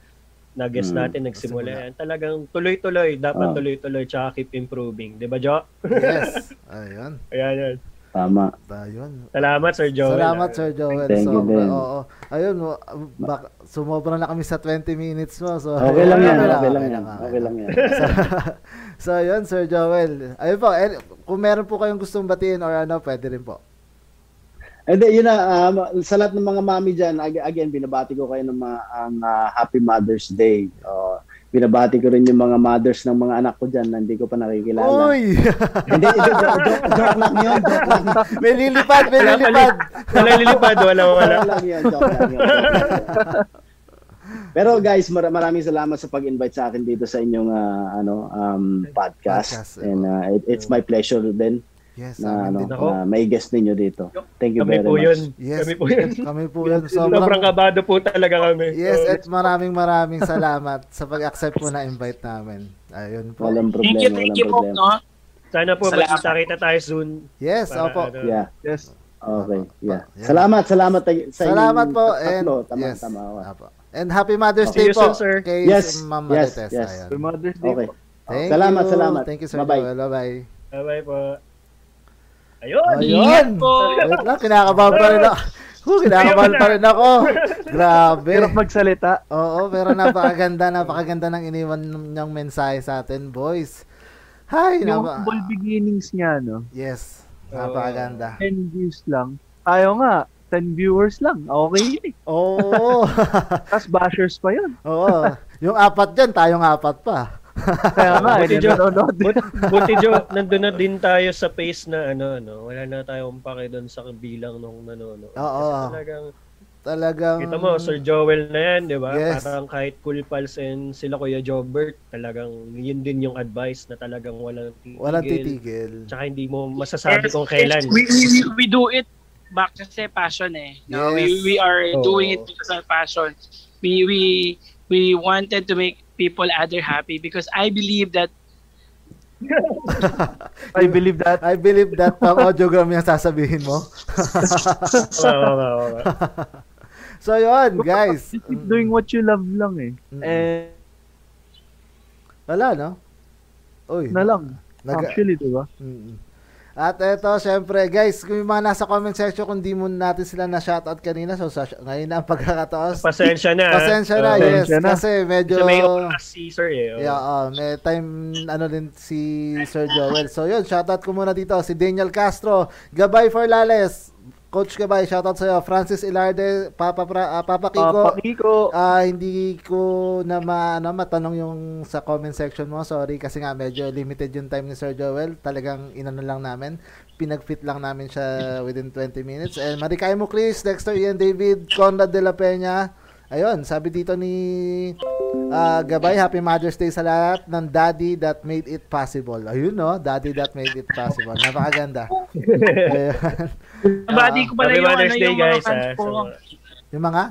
na guest Mm. natin nagsimula yan. Talagang tuloy-tuloy, dapat Ah. tuloy-tuloy, tsaka keep improving. Di ba, Jo? yes. *laughs* Ayun. Ayan, yan. tama. Ayun. Salamat, Sir Joel. Salamat, Sir Joel. Thank you Sobra, din. Oo. Ayun, mo- bak, sumobra na kami sa 20 minutes mo. So, Okay lang yan, okay lang okay yan. Okay lang yan. So, yun, Sir Joel. Ayun po, eh, kung meron po kayong gustong batiin or ano, pwede rin po. And then, yun na, um, sa lahat ng mga mami dyan, ag- again, binabati ko kayo ng mga ang, ah, Happy Mother's Day. Uh, binabati ko rin yung mga mothers ng mga anak ko dyan na hindi ko pa nakikilala. Uy! *laughs* Hindi, hindi, joke, joke, joke lang yun, joke lang. *laughs* may lilipad, may Wala lilipad. Wala lilipad, wala, wala. Joke lang yun, joke lang yun. *laughs* Pero guys, mar- maraming salamat sa pag-invite sa akin dito sa inyong ah, ano um, podcast. Podcast, And ah, it- it's my pleasure din Yes, na ano din. Ako. na may guest ninyo dito. Thank you Kami very po much. yun. Yes, Kami po yun. *laughs* kami po yun. *laughs* Sobrang Sobrang, kabado po talaga kami. yes, So, at maraming maraming salamat sa pag-accept po na invite namin. Ayun po. Walang Thank problema, you, thank you po, problema. no? Sana po magkita-kita tayo soon. Yes, Para opo. ano, Yeah. Yes. Okay, yeah. Yeah. Salamat, salamat sa Salamat inyong po tatlo. and Tama, yes. tama. oh. And happy Mother's See Day you po soon, sir. kay Yes, Ma'am yes, Marites. yes. Ayan. Happy Mother's Day Okay. po. Thank Salamat, you. salamat. Thank you, Sir Bye-bye. Joel. Bye-bye. Bye-bye po. Ayun! Ayun! Po. Wait lang, kinakabahan pa rin ako. *laughs* Huh, kinakabahan pa rin ako. *laughs* Grabe. Hirap magsalita. Oo, pero napakaganda, napakaganda ng iniwan niyang mensahe sa atin, boys. Hi, Yung napa- humble beginnings niya, no? Yes, napakaganda. 10 views lang. Tayo nga, 10 viewers lang. Okay yun eh. Oo. *laughs* Tapos bashers pa yun. Oo. Yung apat dyan, tayong apat pa. Kaya nga, Buti eh, Jo. nanonood. But, buti Jo, nandun na din tayo sa pace na ano, ano, wala na tayong pake doon sa bilang nung nanonood. Oo. Kasi talagang Talagang... Kita mo, Sir Joel na yan, di ba? Yes. Parang kahit Cool Pals and sila Kuya Jobert, talagang yun din yung advice na talagang walang titigil. Walang titigil. Tsaka hindi mo masasabi Yes, kung kailan. yes, we, we, we do it back kasi passion eh. No, Yes. we, we are Oo. doing it because of passion. We, we, we wanted to make people other happy because I believe that *laughs* I believe that. I believe that pang audiogram yung sasabihin mo. *laughs* *laughs* So yun, guys. Just keep doing what you love lang eh. Mm. Eh, Wala, no? Uy. na lang. nag- Actually, di ba? Mm. At eto, syempre, guys, kung yung mga nasa comment section, kung di mo natin sila na shoutout kanina, so sa, ngayon na ang pagkakataos. Pasensya na. Pasensya na, Oo. yes. Pasensya na. Kasi medyo... Kasi may oras si Sir eh. Yeah, oh, may time ano din si Sir Joel. So yun, shoutout ko muna dito si Daniel Castro, Gabay for Lales. Coach Gabay, shoutout sa iyo. Francis Ilarde, Papa pra, ah, Papa Kiko. Papa Kiko. Ah, hindi ko na ma, ano, matanong yung sa comment section mo. Sorry kasi nga medyo limited yung time ni Sir Joel. Talagang inano lang namin. Pinag-fit lang namin siya within 20 minutes. And Marikay mo Chris, Dexter Ian David, Conrad de la Peña. Ayun, sabi dito ni ah, Gabay, Happy Mother's Day sa lahat ng daddy that made it possible. Ayun no, daddy that made it possible. Napakaganda. *laughs* Ayun. Body ko pala Happy yung, ano, Day, yung mga guys. fans ah, ko. Yung mga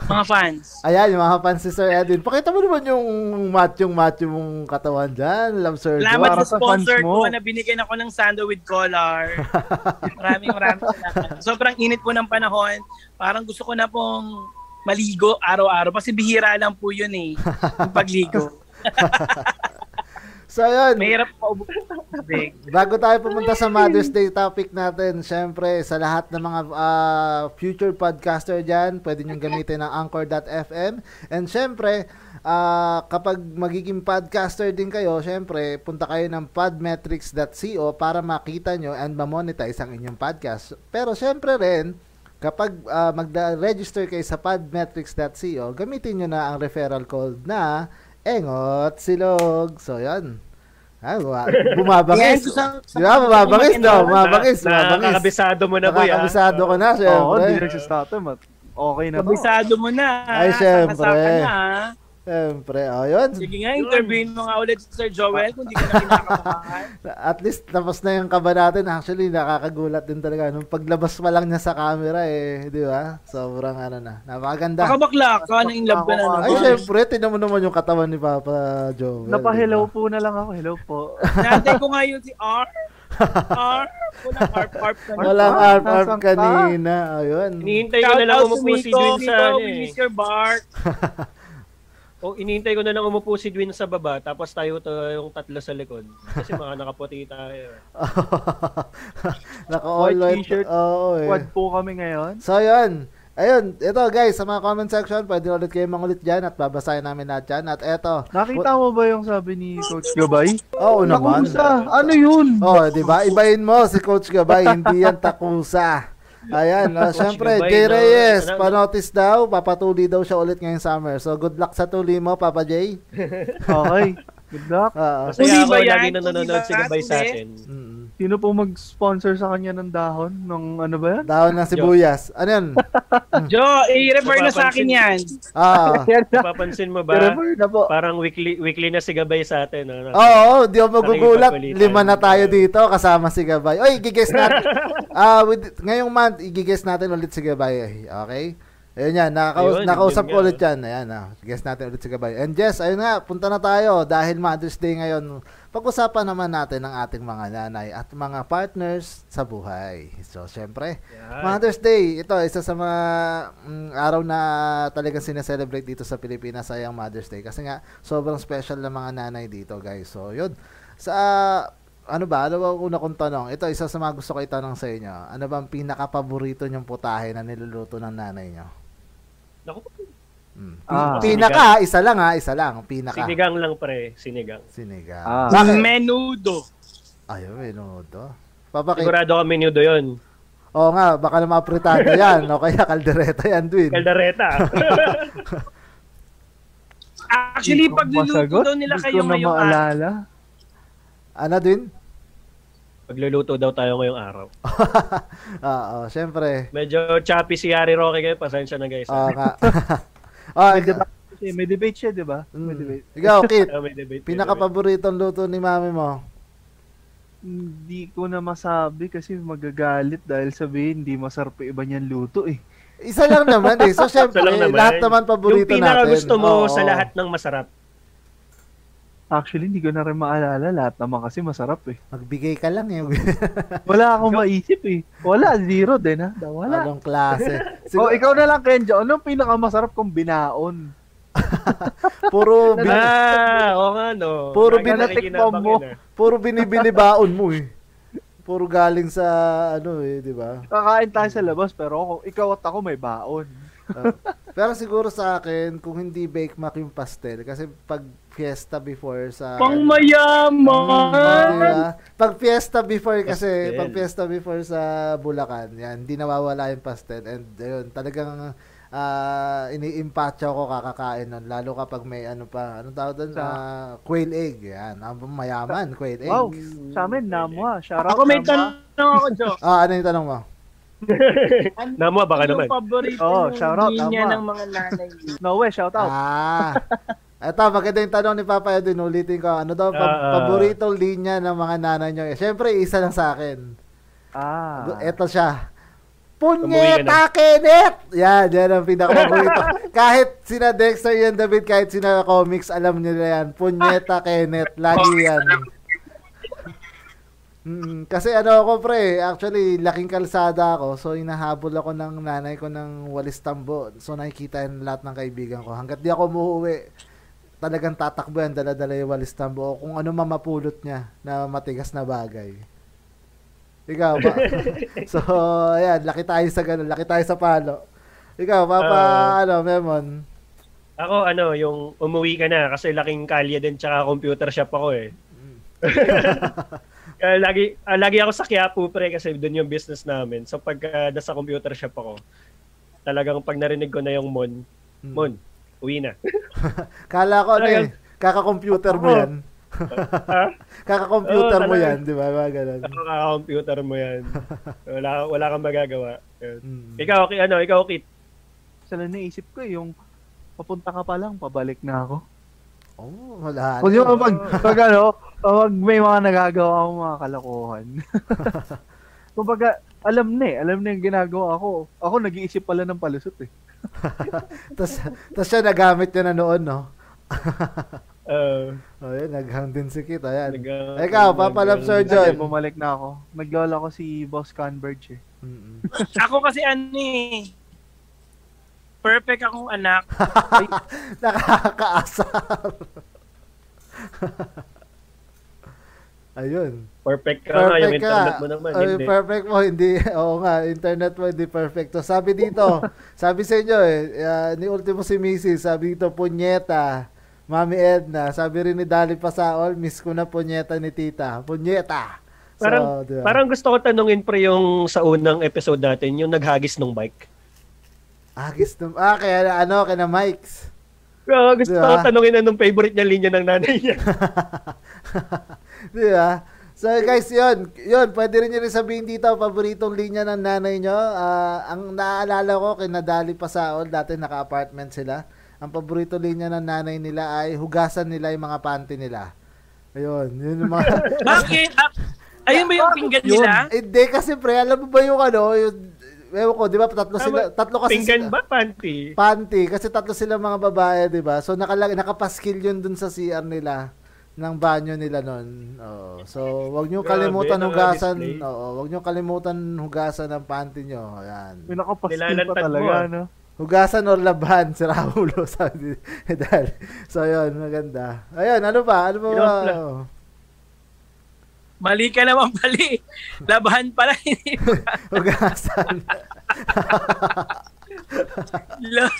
Mga fans. *laughs* Ayan, yung mga fans si Sir Edwin. Pakita mo naman yung matyong matyo mong katawan dyan. Love Sir Salamat para sa sa fans sponsor mo. ko na binigyan ako ng sando with collar. *laughs* maraming maraming salamat. Sobrang init po ng panahon. Parang gusto ko na pong maligo araw-araw. Kasi bihira lang po yun eh. Yung *laughs* pagligo. So, yun. Mahirap pa. *laughs* Bago tayo pumunta sa Mother's Day topic natin, syempre, sa lahat ng mga ah, future podcaster dyan, pwede nyo gamitin ang Anchor.fm. And syempre, ah, kapag magiging podcaster din kayo, syempre, punta kayo ng podmetrics.co para makita nyo and ma-monetize ang inyong podcast. Pero syempre rin, kapag ah, mag-register kayo sa podmetrics.co, gamitin nyo na ang referral code na Engot Silog. So, yan. Ah, buma- *laughs* bumabangis. Di ba? Bumabangis, no? Bumabangis, Na, bumabangis. nakakabisado mo na boy. ah. Nakakabisado ko na, Oo, syempre. hindi nagsistatum at okay na to. Kabisado mo na. Ay, syempre. Saka-saka na. Syempre, oh, yun. Sige nga, interviewin mo nga ulit si Sir Joel kung di ka na kinakabahan. *laughs* At least, tapos na yung kaba natin. Actually, nakakagulat din talaga. Nung paglabas pa lang niya sa camera, eh, di ba? Sobrang ano na. Napakaganda. Baka bakla ka, nang in love ka na Ay, naman. syempre, tinan mo naman yung katawan ni Papa Joel. Napa-hello di ba? po na lang ako. Hello po. Nantay ko nga yun si R. R. Walang *laughs* R, R ka na. Walang Ah, nasaan ka? kanina. Ayun. Hinihintay ko na lang out umupo to si Miko. Dwin Miko, sa ano we eh. miss your bark. *laughs* O, inihintay ko na lang umupo si Dwin sa baba, tapos tayo to yung tatlo sa likod. Kasi mga nakaputi tayo. *laughs* Naka-all White white. t-shirt. Oo, eh. Quad po kami ngayon. So, yun. Ayun, ito guys, sa mga comment section, pwede ulit kayo mangulit dyan at babasahin namin lahat dyan. At eto, Nakita mo ba yung sabi ni Coach Gabay? oo naman. Takusa. Ano yun? Oh, di ba? Ibahin mo si Coach Gabay, hindi yan takusa. Ayan, oh, syempre, no? Reyes, Ano- panotis daw, papatuli daw siya ulit ngayong summer. So, good luck sa tuli mo, Papa Jay. *laughs* Okay. Good luck. Oo. Masaya ako ba yan? lagi na nanonood si ba? Gabay sa atin. Mm. Sino po mag-sponsor sa kanya ng dahon? Ng ano ba yan? Dahon ng sibuyas. Ano yun? *laughs* Jo, i-refer na sa akin yan. Ah. *laughs* Yan. Papansin mo ba? Na po. Parang weekly weekly na si Gabay sa atin. No? Oo, oh, di ako magugulat. Lima na tayo dito kasama si Gabay. Oy, igigess natin. *laughs* Ah, with ngayong month igigess natin ulit si Gabay. Okay? Ayun yan, nakakaus- Ayun, nakausap ko ulit yan. Ayan, ah. guess natin ulit si Gabay. And Jess, ayun nga, punta na tayo dahil Mother's Day ngayon. Pag-usapan naman natin ang ating mga nanay at mga partners sa buhay. So, syempre, Yan. Mother's Day, ito, isa sa mga mm, araw na talagang sineselebrate dito sa Pilipinas ay ang Mother's Day. Kasi nga, sobrang special ng mga nanay dito, guys. So, yun. Sa, ano ba? Ano ba una kong tanong? Ito, isa sa mga gusto ko itanong sa inyo. Ano ba ang pinaka-paborito nyong putahe na niluluto ng nanay nyo? Naku, Hmm. Ah. pinaka, isa lang ha, isa lang. Pinaka. sinigang lang pre, sinigang. Sinigang. Ah. Bakit? Menudo. Ayun, menudo. Papakit. Sigurado kami menudo yun. Oo nga, baka na maapritado yan. O kaya kaldereta yan, Dwin. Caldereta. *laughs* Actually, pag luluto masagot. daw nila Hindi kayo ko na maalala. Ano, Dwin? Magluluto daw tayo ngayong araw. *laughs* Oo, syempre. Medyo choppy si Yari Roque ngayon. Pasensya na guys. Oo nga. *laughs* oh, May debate siya, may debate siya, di ba? May mm. debate. Ikaw, *laughs* Kit, Ah, may debate, may debate. pinaka-paboritong luto ni mami mo? Hindi ko na masabi kasi magagalit dahil sabihin hindi masarap yung iba niyang luto eh. Isa lang naman eh. So, syempre, lang naman. lahat naman paborito Yung natin. pinaka gusto mo Oo. sa lahat ng masarap. Actually, hindi ko na rin maalala. Lahat naman kasi masarap eh. Magbigay ka lang eh. *laughs* Wala akong maisip eh. Wala, zero din ha. Wala. Anong klase? *laughs* Oh, Siguro, ikaw na lang, Kenjo. Anong pinakamasarap kong binaon? *laughs* puro, bin, Ah, oo nga no. Puro binatikmam nakikinabang mo. ah. puro binibili baon mo eh. Puro galing sa ano eh, di ba? Kakain tayo sa labas, pero ako, ikaw at ako may baon. Uh, pero siguro sa akin, kung hindi bake mac yung pastel, kasi pag fiesta before sa... Pang Mm, mayaman! di ba? Pag fiesta before kasi, Pastel. pag fiesta before sa Bulacan, yan, hindi nawawala yung pastel. And ayun, talagang ah ini-impacha ko kakakain nun. Lalo kapag may ano pa, anong tawag doon? Sa- Ah, quail egg. Yan, ang mayaman, quail egg. Wow, sa amin, namwa. Shout out, Ako may tanong ako, Jo. Ah, ano yung tanong mo? Namwa, baka yung naman. paborito Oh, shout out, linya ng mga nanay? *laughs* No way, shout out. Ah. Eto, maganda yung tanong ni Papa Edwin. Ulitin ko. Ano daw, pa- Ah, ah. paboritong linya ng mga nanay nyo? Siyempre, isa lang sa akin. Ah. Eto siya. Punyeta Kenneth! Yan, yan ang pinakapaborito. *laughs* kahit sina Dexter yan, David, kahit sina comics, alam nila yan. Punyeta Kenneth. Lagi yan. Mm, kasi ano ako pre, actually laking kalsada ako. So inahabol ako ng nanay ko ng walis tambo. So nakikita yan lahat ng kaibigan ko. Hanggat di ako umuwi, talagang tatakbo yan, dala-dala yung walis tambo. O kung ano mamapulot niya na matigas na bagay. Ikaw ba? *laughs* so, ayan, laki tayo sa ganun, laki tayo sa palo. Ikaw, papa, Ah. ano, Memon? Ako ano, yung umuwi ka na kasi laking kalye din tsaka computer shop ako eh. *laughs* Kaya lagi ah, lagi ako sa Quiapo pre kasi doon yung business namin. So pag ah, nasa computer shop ako, talagang pag narinig ko na yung Mon, Hmm. Mon, uwi na. *laughs* Kala ko, ano eh, kaka-computer mo yan. *laughs* Kaka-computer Oo, mo yan, di ba? Mga ganun. Nakaka-computer mo yan. Wala wala kang magagawa. Yun. Mm. Ikaw, okay, ano, ikaw, Kit. Sa lang naisip ko eh, yung papunta ka pa lang, pabalik na ako. Oh, wala. Kung yung pag, pag ano, pag may mga nagagawa akong mga kalokohan. *laughs* Kumbaga, alam na eh, alam na yung ginagawa ko. Ako nag-iisip pala ng palusot eh. *laughs* tas, tas siya nagamit niya na noon, no? *laughs* Uh, Oh, yun, naghang din si Kit. Ayan. nag- Ikaw, Papa Love John. Kasi bumalik na ako. Naglola ko si Boss Converge eh. Ako kasi ano eh, perfect akong anak. Nakakaasar. Ayun. Perfect ka nga, yung Perfect ka. internet mo naman. Ay, hindi. perfect mo, hindi. *laughs* Oo nga, internet mo hindi perfect. So, sabi dito, *laughs* sabi sa inyo eh, ah, ni Ultimo si Mrs. Sabi dito, punyeta. Mami Edna. Sabi rin ni Dali Pasaol, miss ko na punyeta ni Tita. Punyeta. So, Parang, di ba? parang gusto ko tanungin pre yung sa unang episode natin, yung naghagis ng bike. Agis num- ah, kaya ano, kaya na Mikes. Pero gusto Diba? ko tanungin anong favorite niya linya ng nanay niya. *laughs* *laughs* Di ba? So guys, yun. Yun, pwede rin nyo rin sabihin dito, paboritong linya ng nanay nyo. Ah, ang naaalala ko, kinadali pa sa all, dati naka-apartment sila. Ang paborito linya ng nanay nila ay hugasan nila yung mga panty nila. Ayun, yun yung mga... *laughs* Bakit? Ah, ayun ba yung pinggan nila? Hindi, kasi pre, alam mo ba yung ano, yung, ewan ko, di ba, tatlo sila, tatlo kasi Pinggan sila- ba, panty? panty kasi tatlo sila mga babae, 'di ba? So nakalag nakapaskil 'yun dun sa CR nila ng banyo nila noon. Oo. So, wag niyo Grabe, kalimutan hugasan. naka-display. Oo, wag niyo kalimutan hugasan ng panty niyo. Ayan. May nakapaskil pa Nilalantad mo, talaga, ah. no? Hugasan or labhan, si Raulo *laughs* sabi ni Dal. So, yun, maganda. Ayun, ano pa? Ano pa? Yun ba? Oo. Mali ka naman *laughs* pali. Labahan pala. *laughs* Hugasan.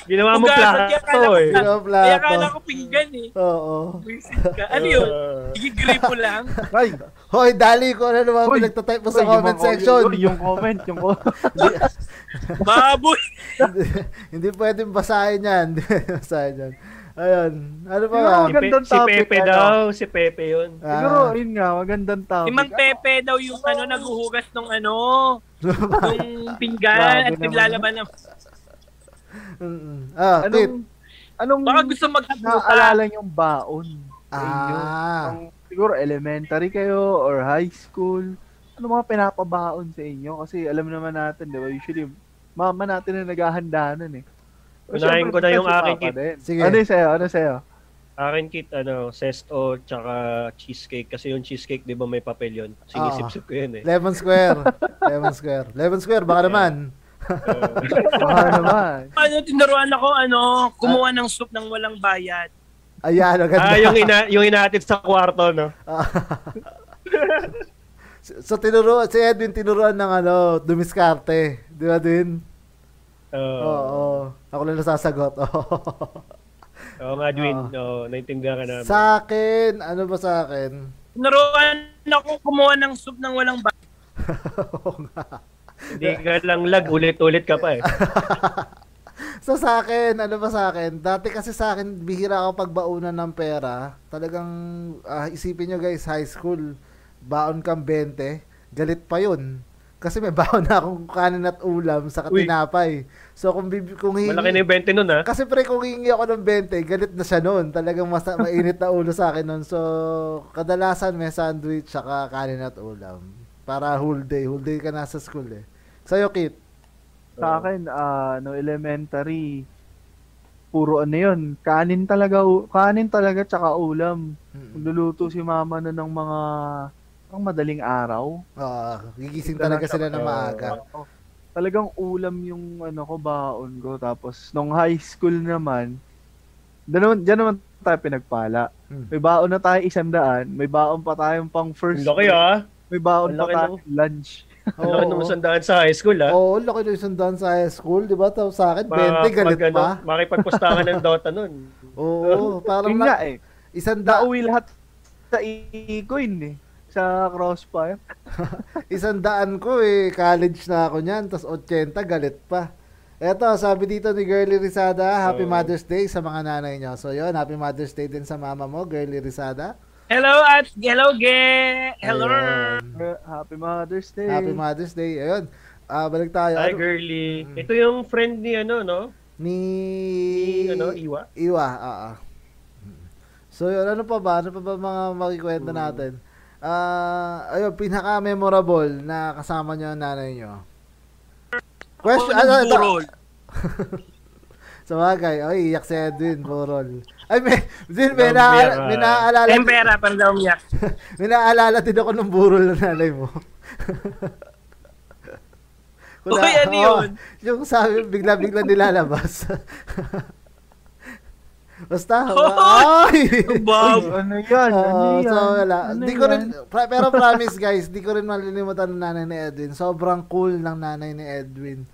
Ginawa mo plato eh. Ginawa plato. Kaya akala ko pinggan eh. Oo. Ano yun? Uh, Igigripo *laughs* lang. Ay, Hoy, dali ko ano naman Hoy, pinagtatype mo sa comment section. Yung comment, yung comment. *laughs* Baboy. hindi, hindi pwedeng basahin yan. Hindi pwedeng basahin yan. Ayun. Ano pa Siguro ba? Si, Pe- Magandang si topic, Pepe ano? daw, si Pepe yun. Siguro, Ah, yun nga, magandang topic. Si Mang Pepe daw yung ano, naghuhugas ng ano, *laughs* yung pinggan at naglalaban ng... *laughs* mm, ah. Anong, anong Baka gusto magkabuta. naalala niyong baon sa inyo? Ah. Nung siguro elementary kayo or high school. Ano mga pinapabaon sa inyo? Kasi alam naman natin, di ba? Usually, mama natin na naghahanda nun eh. Unahin ko na yung Papa kit. din. Sige. Ano yung sa'yo? Ano sa'yo? Akin kit, ano, sesto, tsaka cheesecake. Kasi yung cheesecake, di ba may papel yun? Sinisip-sip ko yun eh. Lemon Square. Lemon Square. Lemon Square, baka naman. Baka naman. Ano, tinuruan ako, ano, kumuha ng soup ng walang bayad. Ayan, agad. ah, yung, ina, yung inaatid sa kwarto, no? *laughs* so, tinuro, si Edwin tinuruan ng ano, dumiskarte. Di ba din? Oo. Oo. Ako lang nasasagot. Oo. *laughs* Oo nga, Dwin. Oo. Oo, naintindihan ka namin. sa akin, ano ba sa akin? Tinuruan ako kumuha ng soup ng walang bayad. *laughs* Oo nga. Hindi ka lang lag, ulit-ulit ka pa eh. *laughs* So sa akin, ano ba sa akin? Dati kasi sa akin, bihira ako pagbaunan ng pera. Talagang, ah, isipin nyo guys, high school, baon kang 20, galit pa yun. Kasi may *laughs* baon na akong kanin at ulam sa katinapay. So kung, bib- kung hingi, Malaki na yung 20 nun, ha? kasi pre, kung hingi ako ng 20, galit na siya noon. Talagang mas *laughs* mainit na ulo sa akin noon. So, kadalasan may sandwich saka kanin at ulam. Para whole day. Whole day ka nasa school eh. Sa'yo, Kit? Sa akin, ah, no elementary, puro ano yun, kanin talaga, u- kanin talaga tsaka ulam. Magluluto si mama na ng mga ang madaling araw. Oo, gigising talaga sila na maaga. Talagang ulam yung ano ko baon ko tapos nung high school naman doon naman, dyan naman tayo pinagpala. Hmm. May baon na tayo isang daan, may baon pa tayong pang first. Laki, ah. May baon Ang pa laki tayo lunch. Ang laki nung sandaan sa high school, ha? Oo, laki yung sandaan sa high school, di ba? Tapos sa akin, 20, galit Mag- ano, pa. Makipagpustakan ng Dota nun. *laughs* Oo, parang nga eh. isang, da, Nauwi lahat sa e-coin eh. Sa crossfire. *laughs* isang daan ko eh, college na ako niyan, tapos 80, galit pa. Eto, sabi dito ni Girly Rizada, Happy Oo. Mother's Day sa mga nanay niyo. So yun, Happy Mother's Day din sa mama mo, Girly Rizada. Hello at hello ge. Hello. Ayun. Happy Mother's Day. Happy Mother's Day. Ayun. Ah, balik tayo. Hi, Ano- girly. Mm. Ito yung friend ni, ano, no? Ni... Ni, ano, Iwa. Iwa, oo. So yun, ano pa ba? Ano pa ba mga makikwento natin? Ah, ayun, pinaka-memorable na kasama niyo ang nanay niyo. Question, ano, ito, *laughs* sa bagay, ay, iyak si Edwin, burol. Ay, may, din, may, na, may naaalala, Tempera, para daw umiyak. *laughs* may naaalala din ako ng burol ng nanay mo. Kung *laughs* Uy, ano yun? yung sabi, bigla-bigla nilalabas. *laughs* Basta, Hoy! ay! Bob. Ano yan? Ano Oo, yan? so wala. Ano di ko rin, pra- pero promise guys, di ko rin malilimutan ng nanay ni Edwin. Sobrang cool ng nanay ni Edwin.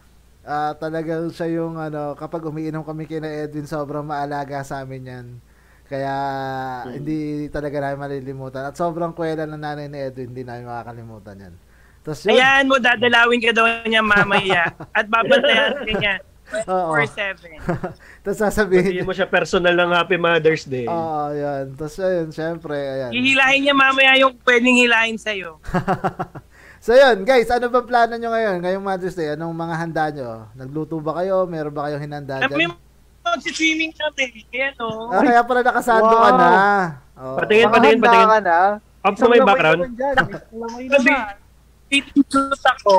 Ah, talagang siya yung ano, kapag umiinom kami kina Edwin, sobrang maalaga sa amin yan. Kaya hindi talaga namin malilimutan. At sobrang kwela ng nanay ni Edwin, hindi namin makakalimutan yan. Tapos yun, Ayan mo, dadalawin ka daw niya mamaya. *laughs* At babantayan ka niya. Oo. 24-7. *laughs* tapos sasabihin Hindi mo siya personal ng Happy Mother's Day. Oo, yan. Tapos ayun, syempre, ayan. Hihilahin niya mamaya yung pwedeng hilahin sa'yo. *laughs* So yun, guys, ano ba plano nyo ngayon? Ngayong Mother's Day, anong mga handa nyo? Nagluto ba kayo? Meron ba kayong hinanda Kami dyan? mag-swimming kami. Kaya no. Ah, kaya pala nakasando ka Wow. na. Oh. Patingin, patingin, patingin. ka na. Up mo Isang may lamay background. *laughs* Isang lamay Sabi, naman. titulot ako.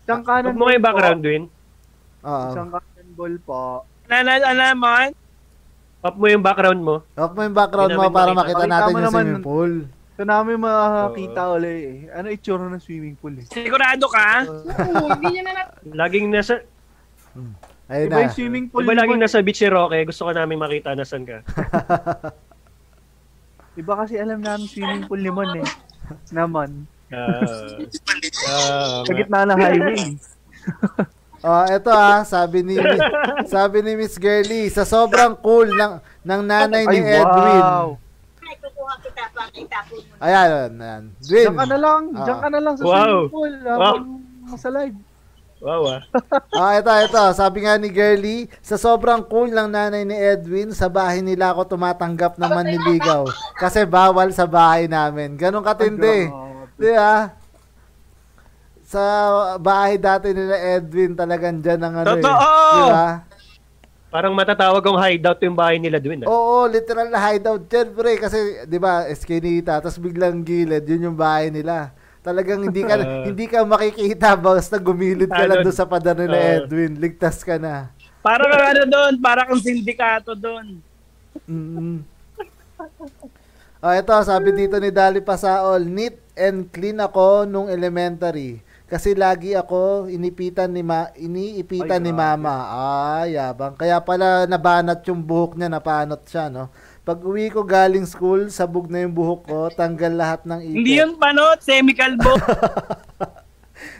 Isang kanan Up mo may background, Dwin. Oo. Isang kanan ball po. Nanalaman? Up mo yung background mo. Huwag mo yung background mo para makita. natin mo yung swimming pool. Ito namin makakita ulit eh. Ano itsura ng swimming pool eh. Sigurado ka? Laging nasa, Ayun Iba na. yung swimming pool di ba laging nasa beach si Roque? Gusto ko namin makita nasan ka. *laughs* Iba kasi alam namin swimming pool ni Mon eh. Naman. Ah, ah, Sa gitna ng highway. *laughs* Oh, eto ah, sabi ni sabi ni Miss Girly, sa sobrang cool ng ng nanay ni Ay, Edwin. Wow. Ayan, ayan, ayan. Dwin. Diyan ka na lang. Ah. Diyan ka na lang sa Wow. swimming pool. Habang sa live. Wow ah. *laughs* Ah, ito, ito. Sabi nga ni Girly, sa sobrang cool ng nanay ni Edwin, sa bahay nila ako tumatanggap ng manliligaw. Kasi bawal sa bahay namin. Ganon katindi. Di ba? Sa bahay dati nila Edwin, talagang dyan ang ano Totoo! eh. Di ba? Parang matatawag kong hideout yung bahay nila doon. Ah. Oo, literal na hideout dyan, pre. Kasi, di ba, eskinita, tapos biglang gilid, yun yung bahay nila. Talagang hindi ka *laughs* Ah. hindi ka makikita basta gumilid ka lang Talon. doon sa pader nila Ah. Edwin. Ligtas ka na. Para kang ano doon, para kang sindikato doon. Mm. Oh, ito, sabi dito ni Dali Pasaol, neat and clean ako nung elementary. Kasi lagi ako inipitan ni ma iniipitan Ay, ni mama. Ay, yabang. Kaya pala nabanat yung buhok niya, napanot siya, no? Pag uwi ko galing school, sabog na yung buhok ko, tanggal lahat ng ipit. Hindi yun panot, semi-kalbo. *laughs*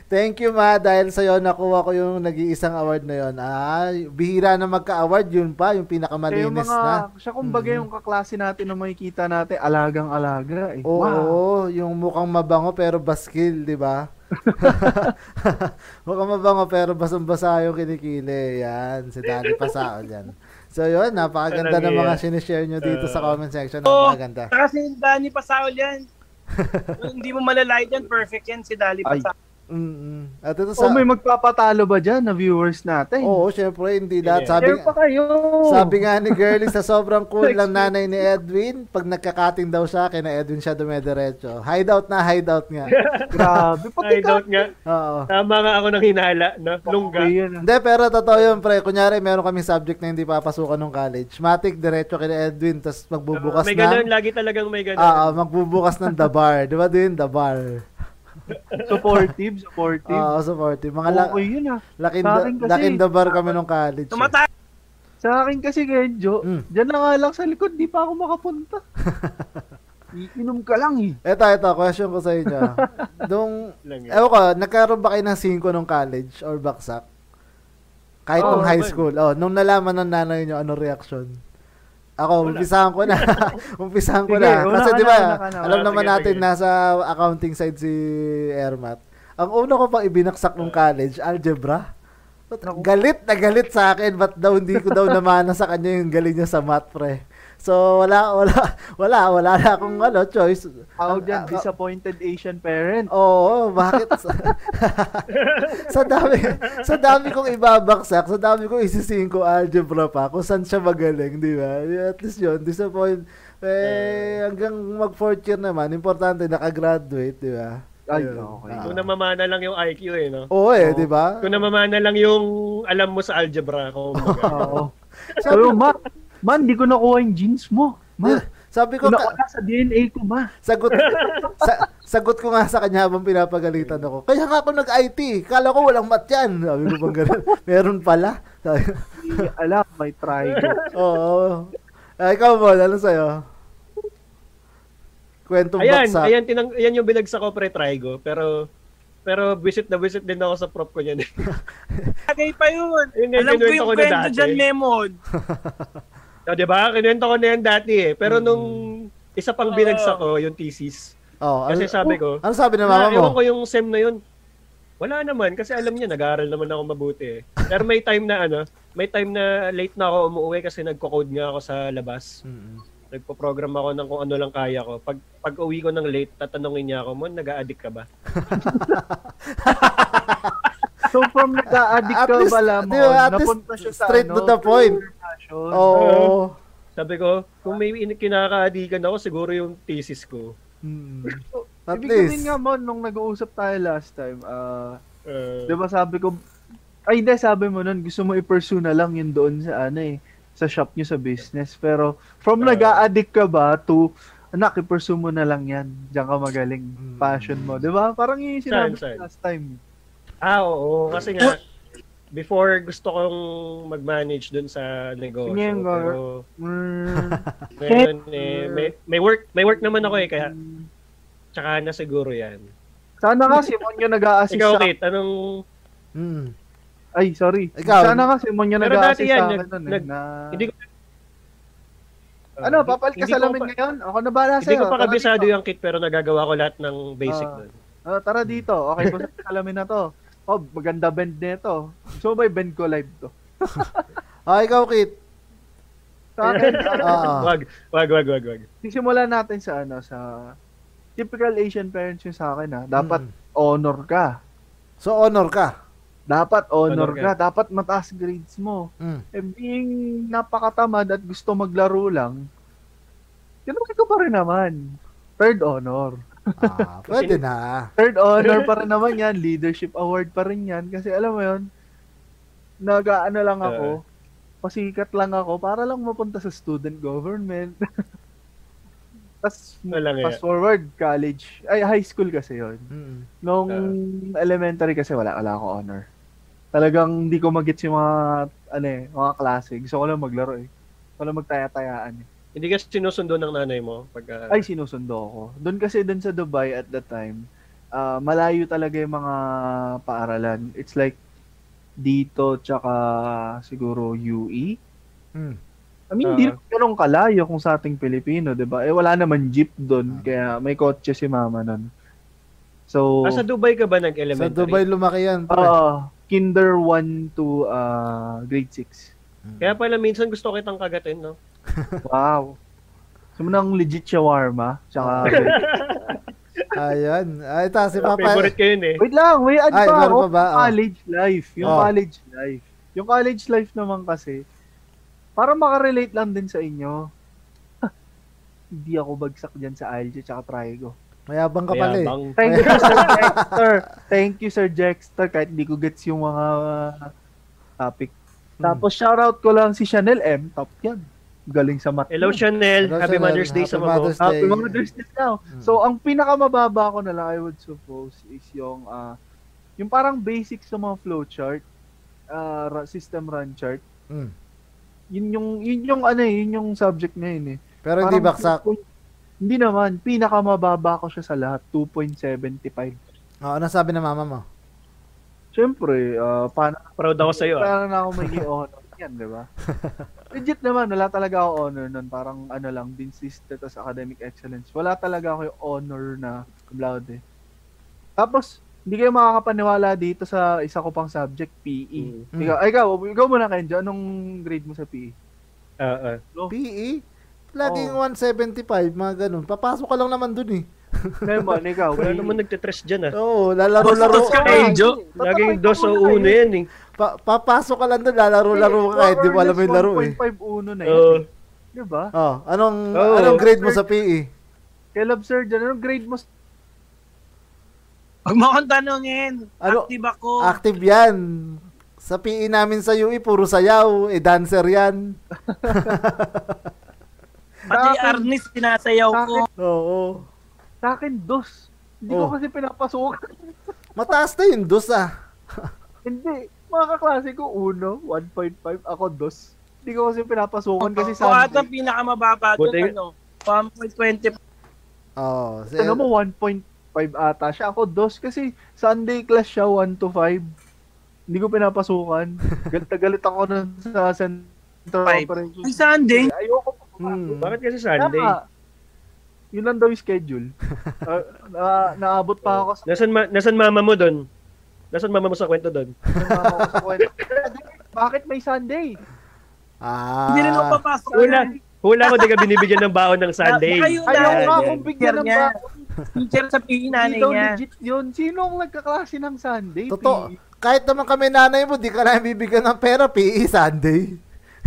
Thank you, ma. Dahil sa'yo, nakuha ko yung nag-iisang award na yon. Ah, bihira na magka-award, yun pa, yung Kaya yung pinakamalinis mga, na. siya kumbaga yung kaklase natin na makikita natin, alagang-alaga eh. Oo, Wow. yung mukhang mabango pero baskil, di ba? *laughs* mukhang mabango pero basang-basa yung kinikili. Yan, si Danny Pasao yan. So yun, napakaganda ng mga sinishare nyo dito sa comment section. Oo. Napakaganda. Kasi si Danny Pasao yan. *laughs* Hindi mo malalait yan, perfect yan si Dali Ay. Mm-mm. At ito O sa... Oh, may magpapatalo ba dyan na viewers natin? Oo, syempre, hindi lahat. Hindi. Sabi, Share pa kayo. sabi nga ni Girlie, sa sobrang cool lang nanay ni Edwin, pag nagkakating daw siya, kina Edwin siya dumediretso. Hideout na, hideout nga. *laughs* Grabe, pati ka. Hideout nga. Oo. Tama nga ako ng hinala, no? Lungga. Ah. Hindi, pero totoo yun, pre. Kunyari, meron kami subject na hindi papasukan ng college. Matic, diretso kina Edwin, tapos magbubukas may ng... ganun, lagi talagang may ganun. Ah, ah, magbubukas ng The Bar. Di ba din? The Bar. Supportive, supportive. Oo, supportive. Mga la- okay yun ah. laking, Sa da- akin kasi- laking The Bar kami nung college. eh. Tumata Sa akin kasi, Genjo, Mm. dyan na nga lang sa likod, di pa ako makapunta. *laughs* Iinom ka lang eh. Ito, ito, question ko sa inyo. *laughs* Nung, ewan ko, nagkaroon ba kayo ng 5 nung college or baksak? Kahit Oo nung high school. Oh, nung nalaman ng nanay nyo, ano reaction? Ako, umpisahan ko na. *laughs* umpisahan ko Sige, na. una Kasi ka di na, ba, una ka na. alam naman sige, natin sige. nasa accounting side si Ermat. Ang una ko pang ibinaksak nung college, algebra. Ba't. Galit na galit sa akin, ba't daw hindi ko daw namana sa kanya yung galing niya sa math, pre. So, wala, wala, *laughs* wala, wala na akong ano, choice. Tawag dyan, ah, disappointed Asian parent. Oo, bakit? *laughs* *laughs* sa dami, sa dami kong ibabaksak, sa dami kong isisingin ko algebra pa, kung saan siya magaling, di ba? At least yun, disappoint. Eh, hanggang mag fourth year naman, importante, nakagraduate, di ba? Ay, Ayun. okay. Ah. Kung namamana lang yung IQ eh, no? Oo eh, Oo. di ba? Kung namamana lang yung alam mo sa algebra, kung Oo. Mo, ma, man, di ko nakuha yung jeans mo. Ma, sabi ko, ka- sa DNA ko, ma. sagot, *laughs* sa, sagot ko nga sa kanya habang pinapagalitan ako. Kaya nga ako nag-IT, kala ko walang mat yan. Sabi ko bang ganun? *laughs* Meron pala. Ko, Hindi alam, may trigo. *laughs* Oo. Ah, ikaw mo, ano sa'yo? Kwentong Ayan, baksak. ayan, tinang, ayan yung binagsak ko pre-trigo. Pero, pero visit na visit din ako sa prop ko niyan. Bagay pa yun. Yung Alam ko yung ko na kwento dati. dyan, Lemon. So, di ba? Kinuwento ko na yan dati eh. Pero nung isa pang binagsak ko, yung thesis. oh, ano, Kasi sabi ko, ano sabi ng na, mama ewan mo? ko yung SEM na yun. Wala naman, kasi alam niya, nag-aaral naman ako mabuti eh. Pero may time na ano, may time na late na ako umuwi kasi nagko-code nga ako sa labas. Mm-mm. Nagpo-program ako ng kung ano lang kaya ko. Pag pag uwi ko ng late, tatanungin niya ako, "Mon, nag-a-addict ka ba?" *laughs* So from nag-a-addict At ka least, ba lamang, di ba, at least napunta siya sa straight ano, to the point. Career passion. Oo. *laughs* Sabi ko, kung may in- kinaka-addican ako, siguro yung thesis ko. Mm. So, At Ibig sabihin least. nga mo, nung nag-uusap tayo last time, ah, Uh, di ba sabi ko, ay hindi, sabi mo nun, gusto mo i-pursue na lang yun doon sa ano eh, sa shop nyo sa business. Pero from Ah. nag-a-addict ka ba to, anak, i-pursue mo na lang yan. Diyan ka magaling. Mm. Passion mo. Di ba? Parang yung sinabi saan? last time. ah, oo. Kasi nga, before gusto kong mag-manage dun sa negosyo. Ko. Pero Mm, ngayon, eh, may, may work may work naman ako eh, kaya tsaka na siguro yan. sana nga si Mon yung nag-a-assist Ikaw, sa Kate, anong... Mm. Ay, sorry. Ikaw. Sana nga si Mon yung Pero nag-a-assist sa akin nag- nun eh, nag- na... Hindi ko... ano, papalit ka Hindi sa lamin pa- ngayon? Ako na bahala Hindi sa'yo. ko pa kabisado yung kit pero nagagawa ko lahat ng basic Ah. nun. Ah, tara dito. Okay, basta sa lamin na to. *laughs* oh, maganda band nito. So, may band ko live to. *laughs* Ah, ikaw, Kit. *laughs* Sa akin, Ah. Wag, wag, wag, wag, wag. sisimulan natin sa ano, sa typical Asian parents yung sa akin ha. Dapat Mm. honor ka. So, honor ka. Dapat honor, Honor ka. ka. Dapat mataas grades mo. Mm. Eh, being napakatamad at gusto maglaro lang, kinukit ko pa rin naman. Third honor. Ah, pwede na. Third honor pa rin naman yan. Leadership award pa rin yan. Kasi alam mo yun, nag-ano lang ako, pasikat lang ako para lang mapunta sa student government. *laughs* Tapos, fast forward, college. Ay, high school kasi yon Mm. Nung elementary kasi wala, wala ako honor. Talagang hindi ko magets yung mga, ano eh, mga klase. Gusto ko lang maglaro eh. Gusto ko lang magtaya-tayaan eh. Hindi ka sinusundo ng nanay mo pag ah, Ay, sinusundo ako. Doon kasi doon sa Dubai at that time, ah, malayo talaga yung mga paaralan. It's like dito tsaka siguro UE. Mm. I mean, hindi naman ganun kalayo kung sa ating Pilipino, 'di ba? Eh wala naman jeep doon, Ah. kaya may kotse si mama nun. So, Ah, sa Dubai ka ba Sa nag-elementary? Dubai lumaki yan. ah, kinder 1 to ah, grade 6. Kaya pala minsan gusto kitang kagatin, no? Wow. So, nang legit shawarma, tsaka *laughs* Ayan. Ay, ito, si Papa. Favorite ko yun eh. Wait lang, may add Ay, pa ako. pa ba? Oh. College life. Yung Oh. college life. Yung college life naman kasi, para makarelate lang din sa inyo, *laughs* hindi ako bagsak dyan sa algebra tsaka trigo. Mayabang ka pala eh. Thank you, *laughs* Sir Dexter. Thank you, Sir Dexter. Kahit hindi ko gets yung mga uh, topic. Hmm. Tapos, shoutout ko lang si Chanel M. Top yan. Galing sa math. Hello. Chanel. Hello, Happy Chanel. Mother's Day sa Happy mga Mother's Happy Day. Mother's Day now. Mm. So, ang pinakamababa ko na lang, I would suppose, is yung, ah, yung parang basic sa mga flowchart, uh, system run chart. Mm. Yun yung, yun yung, ano eh, yun yung subject ngayon eh. Pero hindi Parang baksak. 2. Hindi naman, pinakamababa ko siya sa lahat, 2.75. Oh, ano sabi ng mama mo? Siyempre, ah, paano, Proud ako sa'yo. Paano na ako may honor yan, di ba? *laughs* Legit naman, wala talaga ako honor nun. Parang ano lang, din system tas academic excellence. Wala talaga ako yung honor na cum laude. Tapos, hindi kayo makakapaniwala dito sa isa ko pang subject, PE. Mm. Ikaw, ay, ikaw, ikaw muna Kenjo, anong grade mo sa PE? Ah, ah. PE? Laging Oh. 175, mga ganun. Papasok ka lang naman dun eh. Lemon, ikaw. Wala naman nagtitress dyan ah. Oo, lalaro-laro ka. Enjo. Laging dos o uno yan eh. Pa- papasok ka lang dun, lalaro-laro ka kahit di mo alam yung laro eh. 1.5 uno na yun. Oo. Di ba? Oh, anong Oo. anong grade mo sa? PE? Kay Love Surgeon, anong grade mo? sa- Huwag mo akong tanongin. Ano? Active ako. Active yan. Sa PE namin sa UE, puro sayaw. Eh, dancer yan. Pati Arnis, sinasayaw sa ko. Oo. Sa akin, dos. Hindi Oh. ko kasi pinapasukan. *laughs* Mataas na yung dos ah. *laughs* Hindi. Mga kaklase ko, uno, 1.5. Ako, dos. Hindi ko kasi pinapasukan kasi Ako ata pinakamababa doon, Buti- ano, 1.20. Oo. si- Ano mo, 1.5 ata siya. Ako, dos. Kasi Sunday class siya, 1 to 5. Hindi ko pinapasukan. *laughs* galit na galit ako nun sa Center Five. Operations. Ay, Sunday. Ayoko pa. Hmm. Bakit kasi Sunday? Tama. Yun lang daw yung schedule. *laughs* Ah, na, naabot pa ako sa Nasaan, ma- nasaan mama mo doon? Nasaan mama mo sa kwento doon? mama ko sa kwento. *laughs* Bakit may Sunday? Ah. Hindi rin ako papasok. Hula, hula ko di ka binibigyan ng baon ng Sunday. Ayaw na. Kung bigyan ng Niya. ba. Teacher sa PE nanay daw niya. legit yun. Sino ang nagkaklase ng Sunday? Totoo. PE? Kahit naman kami nanay mo, di ka na bibigyan ng pera, PE Sunday.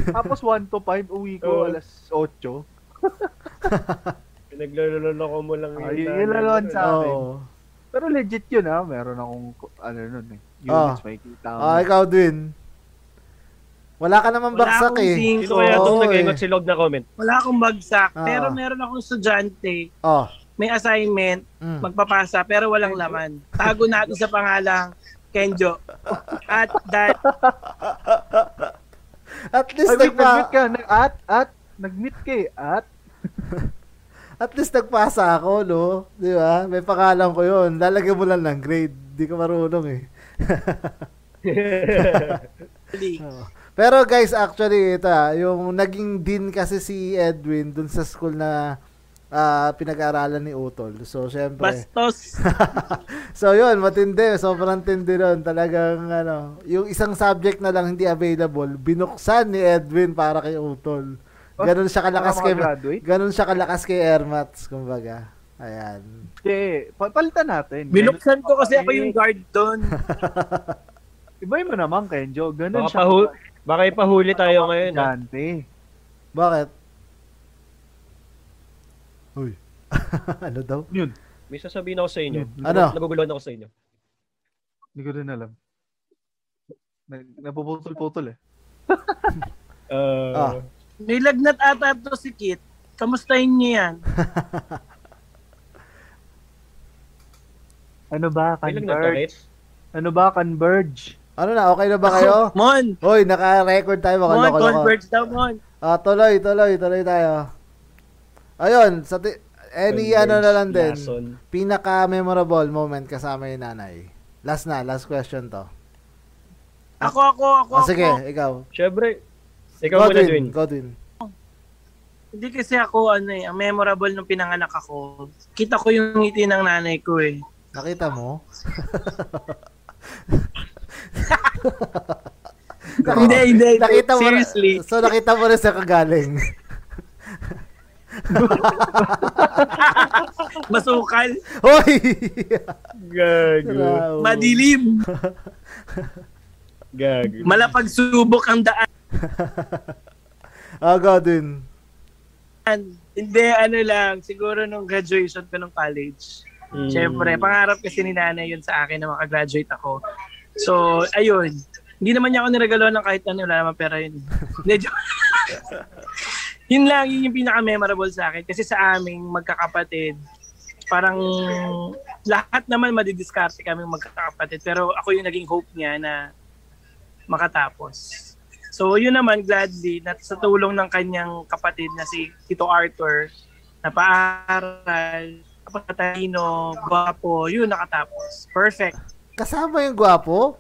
Tapos 1 to 5, uwi ko Oo. alas 8. *laughs* Pinaglololo mo lang Ay, yung yun naman sa akin. Oo. Pero legit yun ha. Meron akong, ano nun eh. Units, may kita. Ah, ikaw din. Wala ka naman Wala akong eh. Sino kaya itong Oo, nag-ingot eh. si Log na comment? Wala akong bagsak. Ah. Pero meron akong estudyante. Oh. May assignment. Mm. Magpapasa. Pero walang laman. Tago natin sa pangalang Kenjo. At that, At Ay, least wait, nagpa nag-meet ka. Nag- at, at, nag-meet ka eh. At, *laughs* at least nagpasa ako, no? Di ba? May pangalan ko 'yon. Lalagyan mo lang ng grade. Di ka marunong eh. *laughs* Pero guys, actually ito ah, yung naging dean kasi si Edwin dun sa school na ah, pinag-aaralan ni Utol. So, syempre. Bastos. *laughs* So, yun, matindi. Sobrang tindi nun. Talagang, ano, yung isang subject na lang hindi available, binuksan ni Edwin para kay Utol. Ganon siya kalakas kay, ganon siya kalakas kay Ermats, kumbaga. Ayan. Okay, pa- palitan natin. Binuksan ko kasi ako yung guard doon. *laughs* Ibay mo naman, Kenjo. Ganun Baka, siya. pahu- baka ipahuli tayo ngayon. ah. Dante. Bakit? Uy. *laughs* ano daw? Yun. May sasabihin ako sa inyo. Ano? Naguguluhan ako sa inyo. Hindi ko rin alam. Nag- Napuputol-putol eh. Uh, *laughs* Ah. May lagnat ata to si Kit. Kamustahin niyo yan? *laughs* Ano ba, Converge? Ano ba, Converge? Ano na, okay na ba kayo? *laughs* Mon! Hoy, naka-record tayo Mon, loko-loko. converge daw, Mon. Ah, tuloy, tuloy, tuloy tayo. Ayun, sa ti- any Converge ano na lang din. lesson. Pinaka-memorable moment kasama yung nanay. Last na, last question to. Ako, ako, ako, Ah, sige, ako. ikaw. Siyempre, ikaw muna, Dwin. Godwin. Hindi kasi ako, ano eh, ang memorable nung pinanganak ako. Kita ko yung ngiti ng nanay ko eh. Nakita mo? Hindi, *laughs* hindi, hindi. Nakita mo Seriously. Na, so nakita mo rin sa kagaling. *laughs* Masukal. Hoy! Gago. Madilim. *laughs* Gago. Malapagsubok ang daan. *laughs* Ah, Godwin. Hindi, ano lang. Siguro nung graduation ko ng college. Mm. Siyempre, pangarap kasi ni nanay yun sa akin na makagraduate ako. So, ayun. Hindi naman niya ako niregalo ng kahit ano, wala naman pera yun. *laughs* Joke. *laughs* yun lang, yun yung pinaka-memorable sa akin. Kasi sa aming magkakapatid, parang lahat naman madidiskarte kami magkakapatid. Pero ako yung naging hope niya na makatapos. So, yun naman, gladly, na sa tulong ng kanyang kapatid na si Tito Arthur, na paaral, kapatalino, gwapo, yun, nakatapos. Perfect. Kasama yung gwapo?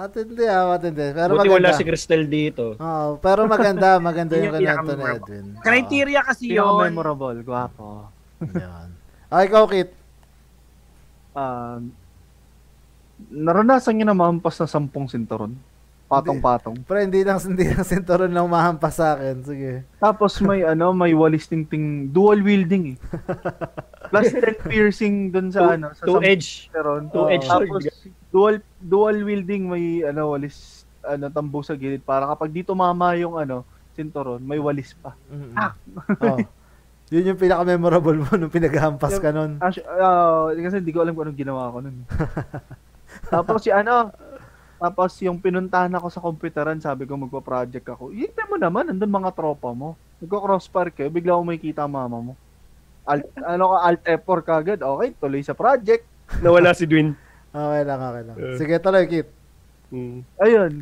Atindi ah, atindi. Pero Buti maganda. wala si Cristel dito. Oo, pero maganda, *laughs* maganda Yun yung yung kanento ni. Edwin. Criteria kasi yun. memorable, gwapo. Yan. Ah, ikaw, Kit. Um, naranasan niyo na mahampas na sampung sinturon. Patong-patong. Pero hindi lang, *laughs* hindi lang sinturon lang mahampas sa akin. Sige. Tapos may ano, may walis ting dual wielding eh. Plus *laughs* 10 piercing dun sa ano, sa Two edge. sinturon. Two edge Tapos sword. dual dual wielding may ano walis ano tambo sa gilid para kapag dito mama yung ano sinturon, may walis pa. Mm-mm. Ah. *laughs* Oh. Yun yung pinaka-memorable mo nung pinaghampas ka nun. Actu- ah, kasi hindi ko alam kung anong ginawa ko nun. Tapos si ano, tapos yung pinuntahan ako sa computeran, sabi ko magpa-project ako. Yun mo naman, nandun mga tropa mo. Nagko-crossfire kayo, bigla ko makikita mama mo. Alt, ano ka, alt F4 kagad. Okay, tuloy sa project. Nawala si Dwin. *laughs* Okay lang, okay lang. Uh. Sige, tuloy, Kit. Mm. Ayun.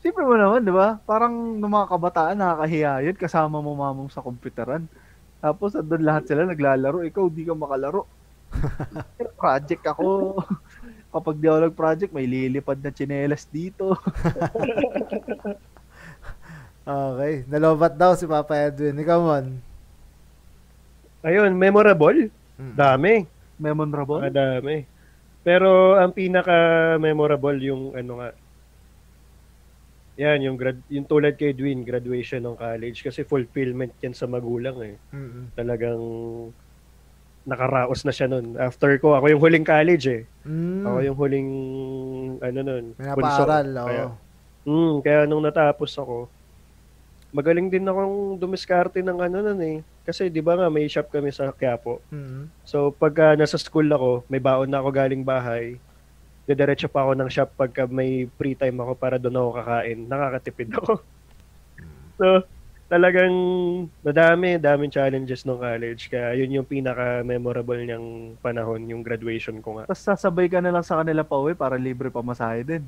Siyempre mo naman, di ba? Parang ng mga kabataan, nakakahiya yun. Kasama mo mama mo sa computeran. Tapos, andun lahat sila naglalaro. Ikaw, di ka makalaro. *laughs* project ako. Kapag di ako nag-project, may lilipad na tsinelas dito. *laughs* Okay. Nalobat daw si Papa Edwin. Ikaw, Mon. Ayun, memorable. Mm. Dami. Memorable. Madami. Pero ang pinaka-memorable yung ano nga, yan, yung, grad, yung tulad kay Edwin, graduation ng college. Kasi fulfillment yan sa magulang eh. Mm-mm. Talagang nakaraos na siya nun. After ko, ako yung huling college eh. Mm. Ako yung huling, ano nun, Pinapaaral, oo. Kaya, mm, kaya nung natapos ako, magaling din akong dumiskarte ng ano nun eh. Kasi di ba nga, may shop kami sa Quiapo. Mm-mm. So pagka nasa school ako, may baon na ako galing bahay, didiretso pa ako ng shop pagka may free time ako para doon ako kakain. Nakakatipid ako. *laughs* so, talagang madami, daming challenges nung college. Kaya yun yung pinaka-memorable niyang panahon, yung graduation ko nga. Tapos sasabay ka na lang sa kanila pa uwi para libre pa masahe din.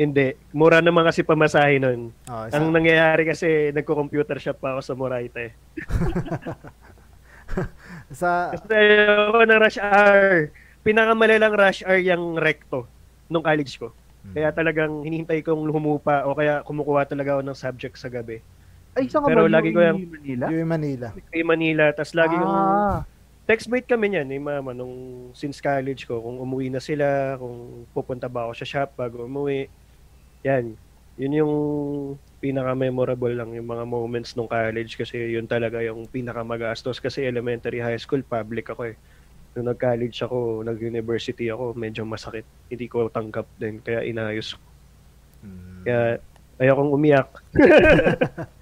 Hindi, mura naman kasi pamasahe nun. Oh, isa. Ang nangyayari kasi, nagko-computer shop pa ako sa Moraite. *laughs* sa, Kasi ako ng rush hour. Pinakamalalang rush hour yung recto nung college ko. Hmm. Kaya talagang hinihintay kong humupa o kaya kumukuha talaga ako ng subject sa gabi. Ay, saan ka Pero ba? lagi ko UAE yung- Manila? UAE Manila. Kay Manila, tas lagi kong ah, textmate kami niyan ni mama nung since college ko kung umuwi na sila, kung pupunta ba ako sa shop bago umuwi. Yan. Yun yung pinaka-memorable lang yung mga moments nung college kasi yun talaga yung pinaka-magastos kasi elementary high school public ako eh. Nung nag-college ako, nag-university ako, medyo masakit. Hindi ko tanggap din kaya inayos ko. Mm. Kaya ayokong umiyak. *laughs*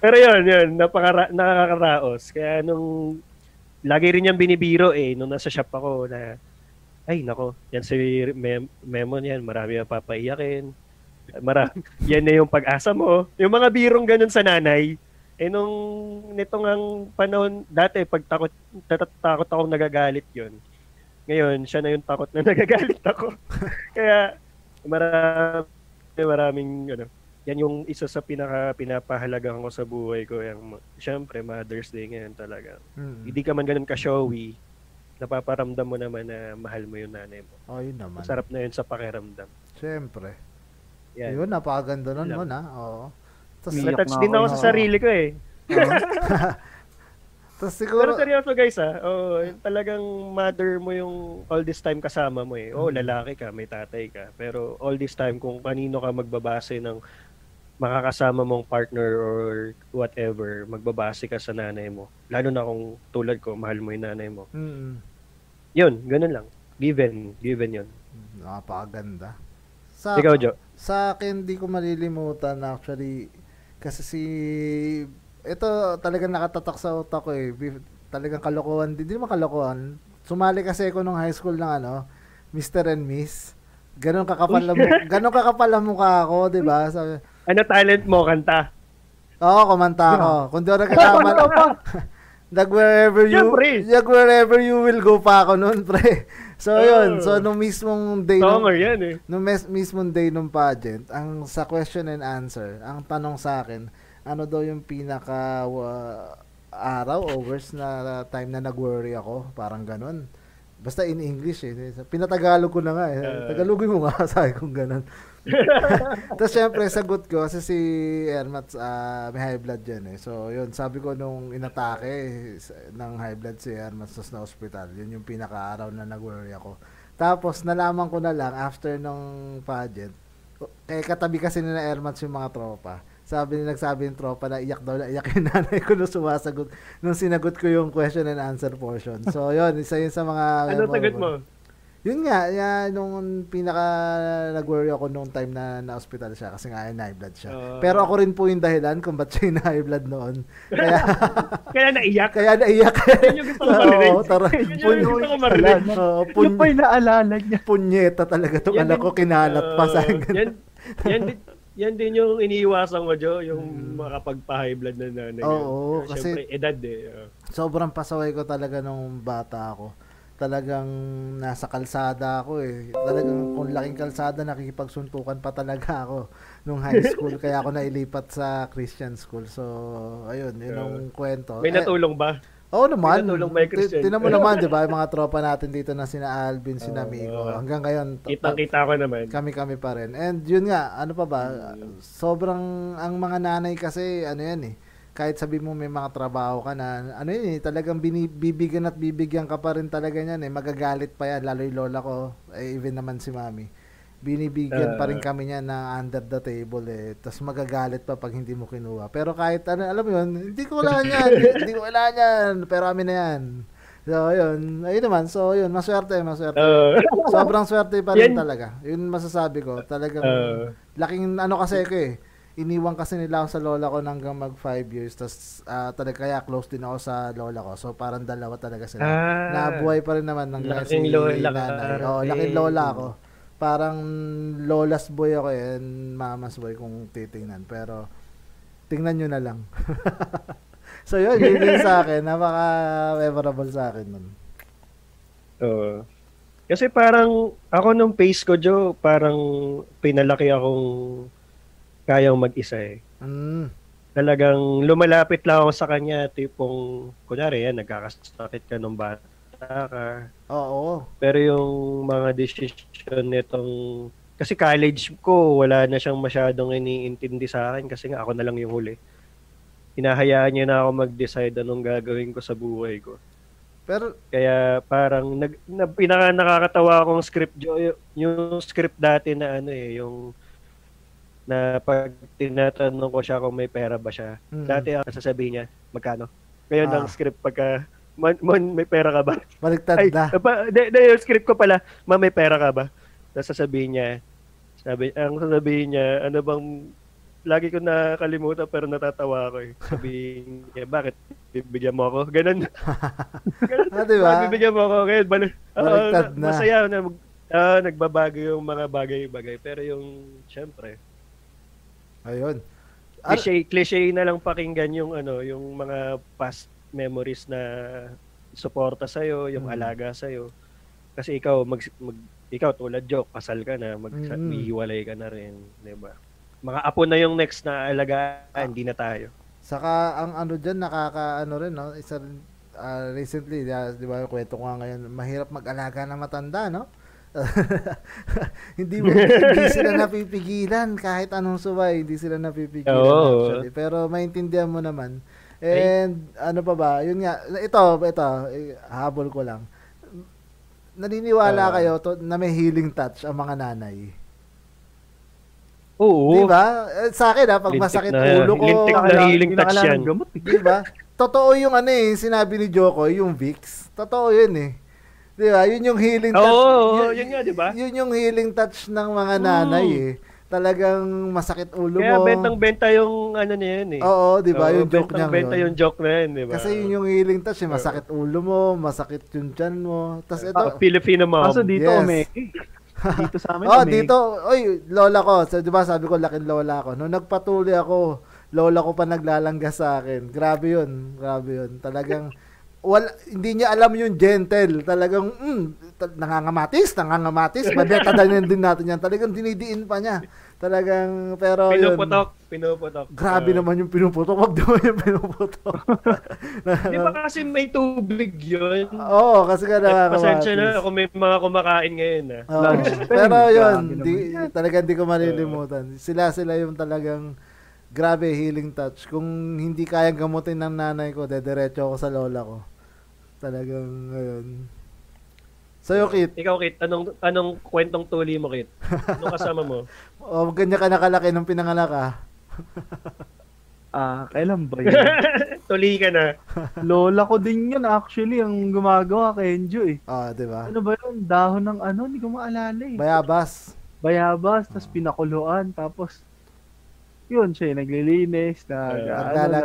Pero yun, yun, napaka nakakaraos. Kaya nung lagi rin niyang binibiro eh nung nasa shop ako na ay nako, yan si Mem- Memo yan, marami ang papaiyakin. Marami, *laughs* yan na yung pag-asa mo. Yung mga birong ganun sa nanay, eh nung nitong ang panahon, dati pag takot, takot akong nagagalit yon Ngayon, siya na yung takot na *laughs* nagagalit ako. Kaya, marami, maraming, ano, yan yung isa sa pinaka pinapahalagan ko sa buhay ko. Yung, syempre, Mother's Day ngayon talaga. Mm. Hindi ka man ganun ka-showy, napaparamdam mo naman na mahal mo yung nanay mo. Oh, yun naman. Masarap na yun sa pakiramdam. Siyempre. Yan. Yun, napakaganda nun mo na. Oo. Tapos, Na-touch na din ako sa sarili ko eh. *laughs* Tapos siguro, Pero seryoso guys ah, oh, talagang mother mo yung all this time kasama mo eh. Oh, lalaki ka, may tatay ka. Pero all this time kung kanino ka magbabase ng makakasama mong partner or whatever, magbabase ka sa nanay mo. Lalo na kung tulad ko, mahal mo yung nanay mo. mm, Yun, ganun lang. Given, given yun. napakaganda. Sa, Ikaw, Jo. Sa akin, di ko malilimutan actually. Kasi si... Ito talagang nakatatak sa utak ko eh. Talagang kalokohan. Di, di naman kalokohan. Sumali kasi ako nung high school ng ano, Mr. and Miss. Ganon kakapal na mu- ganon kakapal ang mukha ako, di ba? Sabi, Ano talent mo, kanta? Oo, kumanta ako. Kung di ako nagkakamali, *laughs* nag wherever you, nag wherever you will go pa ako noon, *laughs* pre. So, yun. So, nung mismong day, nung, Songer yan eh. nung mes- mismong day nung pageant, ang sa question and answer, ang tanong sa akin, ano daw yung pinaka wa- araw o worst na time na nag-worry ako? Parang ganun. Basta in English eh. Pinatagalog ko na nga eh. Uh. Tagalogin mo nga, *laughs* sabi kong ganun. *laughs* Tapos syempre, sagot ko kasi si Ermat ah, may high blood yan eh. So yun, sabi ko nung inatake eh, ng high blood si Ermat sa na hospital. Yun yung pinaka-araw na nag-worry ako. Tapos nalaman ko na lang after nung pageant, kaya katabi kasi ni na Ermat yung mga tropa. Sabi ni nagsabi ng tropa na iyak daw na iyak yung nanay ko nung sumasagot nung sinagot ko yung question and answer portion. So yun, isa yun sa mga Ano sagot mo? Yun nga, yan, nung pinaka nag-worry ako nung time na na-hospital siya kasi nga high blood siya. Ah. Pero ako rin po yung dahilan kung ba't siya yung high blood noon. Kaya, *laughs* Kaya naiyak. kaya naiyak. Yun yung gusto ko marinig. Oo, tara. Yun yung gusto ko marinig. Pun- yung naalala niya. punyeta talaga tong Yan anak ko, kinalat pa sa Oo, yan, yan, din, yan din yung iniiwasan ko, Jo, yung makapagpa-high blood na nanay. Hmm. Oo, Pero kasi- Siyempre, edad eh. Sobrang pasaway ko talaga nung bata ako. Talagang nasa kalsada ako eh. Talagang kung laking kalsada, nakikipagsuntukan pa talaga ako nung high school. Kaya ako nailipat sa Christian school. So, ayun, yun ang kwento. May Eh, natulong ba? Oo naman. May natulong ba yung Christian? Ti- Tinan mo naman, di ba? Yung mga tropa natin dito na sina Alvin, sina Oo. Migo. Hanggang ngayon, Kitang-kita ko naman. kami-kami pa rin. And yun nga, ano pa ba? Sobrang, ang mga nanay kasi, ano yan eh, kahit sabi mo may mga trabaho ka na, ano yun eh, talagang binibigyan at bibigyan ka pa rin talaga niyan eh. Magagalit pa yan, lalo yung lola ko, eh, even naman si mami. Binibigyan pa rin kami niya na under the table eh. Tapos magagalit pa pag hindi mo kinuha. Pero kahit ano, alam mo yun, hindi ko kailangan yan. *laughs* hindi ko kailangan yan. Pero amin na yan. So, yun. Ayun naman. So, yun. Maswerte, maswerte. Oo. Sobrang swerte pa rin Yan- talaga. Yun masasabi ko. Talagang Oo. laking ano kasi ko eh. Iniwan kasi nila ako sa lola ko hanggang mag 5 years. Tapos ah, talaga kaya close din ako sa lola ko. So parang dalawa talaga sila. Ah. Nabuhay pa rin naman ng Laking lola ka. nanay. Oo, Okay. laking lola ako. Parang lola's boy ako eh. and Mama's boy kung titingnan. Pero tingnan nyo na lang. *laughs* so yun, yun yun sa akin. Napaka-memorable sa akin nun. Oo. Kasi parang ako nung pace ko, Jo, parang pinalaki akong kayang mag-isa eh. Mm. Talagang lumalapit lang ako sa kanya, tipong, kunwari yan, nagkakasakit ka nung bata ka. Oo. Pero yung mga decision nitong, kasi college ko, wala na siyang masyadong iniintindi sa akin kasi nga ako na lang yung huli. hinahayaan niya na ako mag-decide anong gagawin ko sa buhay ko. Pero, Kaya parang nag, na, pinaka nakakatawa akong script jo, yung, yung script dati na ano eh, yung na pag tinatanong ko siya kung may pera ba siya. mm, Dati ang sasabihin niya, magkano? Ngayon Ah. ang script pagka, man, man, may pera ka ba? baliktad Ay, na. pa, de, de, yung script ko pala, ma, may pera ka ba? Tapos sasabihin niya, sabi, ang sasabihin niya, ano bang, lagi ko nakakalimutan pero natatawa ako eh. Sabihin niya, bakit? Bibigyan mo ako? Ganun. *laughs* Ganun. Ah, di ba? Bakit bibigyan mo ako? Ngayon, balik, Oo, Baliktad na-. Masaya na, ah, nagbabago yung mga bagay-bagay. Pero yung, syempre, Ayun. Ar- cliche, cliche na lang pakinggan yung ano, yung mga past memories na suporta sa yung Mm. alaga sa Kasi ikaw mag, mag ikaw tulad joke, kasal ka na, mag Mm. hihiwalay ka na rin, 'di ba? Mga apo na yung next na alagaan, hindi na tayo. Saka ang ano diyan nakaka ano rin no, isa rin, ah, recently, ah, 'di ba, kwento ko nga ngayon, mahirap mag-alaga ng matanda, no? *laughs* hindi mo hindi sila *laughs* napipigilan kahit anong suway, hindi sila napipigilan Oo. actually. Pero maintindihan mo naman. And ano pa ba? Yun nga, ito, ito, eh, habol ko lang. Naniniwala Ah. kayo to, na may healing touch ang mga nanay. Oo. Di ba? Eh, Sa akin ha, pag Lintik masakit na- ulo ko, lintik na Kailangan- healing touch yan. eh. Di ba? Totoo yung ano eh, sinabi ni Joko, yung Vicks. Totoo yun eh. Di ba? Yun yung healing touch. Oo, yun nga, di ba? Yun yung healing touch ng mga nanay eh. Talagang masakit ulo Kaya mo. bentang-benta yung ano na yan eh. Oo, di ba? Oo, yung joke niya bentang-benta yung joke na yan, di ba? Kasi yun yung healing touch eh. Masakit ulo mo, masakit yung tiyan mo. Tapos ito, Ah, Filipino mom. Kaso dito, Yes. umeke. Dito sa amin, *laughs* Oh, dito, oy, lola ko, so, 'di ba sabi ko laking lola ko. Nung nagpatuloy ako, lola ko pa naglalangga sa akin. Grabe 'yun, grabe 'yun. Talagang wala hindi niya alam yung gentle. Talagang mm, ta- nangangamatis, nangangamatis. Mabeta din din natin yan. Talagang dinidiin pa niya. Talagang pero yun. Pinuputok, pinuputok. Grabe Ah. naman yung pinuputok. Wag naman yung pinuputok. *laughs* Di ba kasi may tubig yun? Oo, kasi ka Eh, nakakamatis. pasensya na kung may mga kumakain ngayon ah. Oo. *laughs* Pero yun, di, talagang di ko malilimutan. Sila sila yung talagang grabe healing touch. Kung hindi kayang gamutin ng nanay ko, dediretso ako sa lola ko. Talagang ngayon. Sa'yo, Kit, Ikaw, Kit, anong, anong kwentong tuli mo, Kit? Anong kasama mo? *laughs* o ganyan ka nakalaki nung pinanganak ka. *laughs* Ah, kailan ba yun? *laughs* tuli ka na. Lola ko din yun actually ang gumagawa kay Enjo eh. Ah, di ba? Ano ba yun? Dahon ng ano? Hindi ko maalala eh. Bayabas. Bayabas, tapos pinakuluan, tapos yun siya, yung naglilinis, nag, Eh, ano na,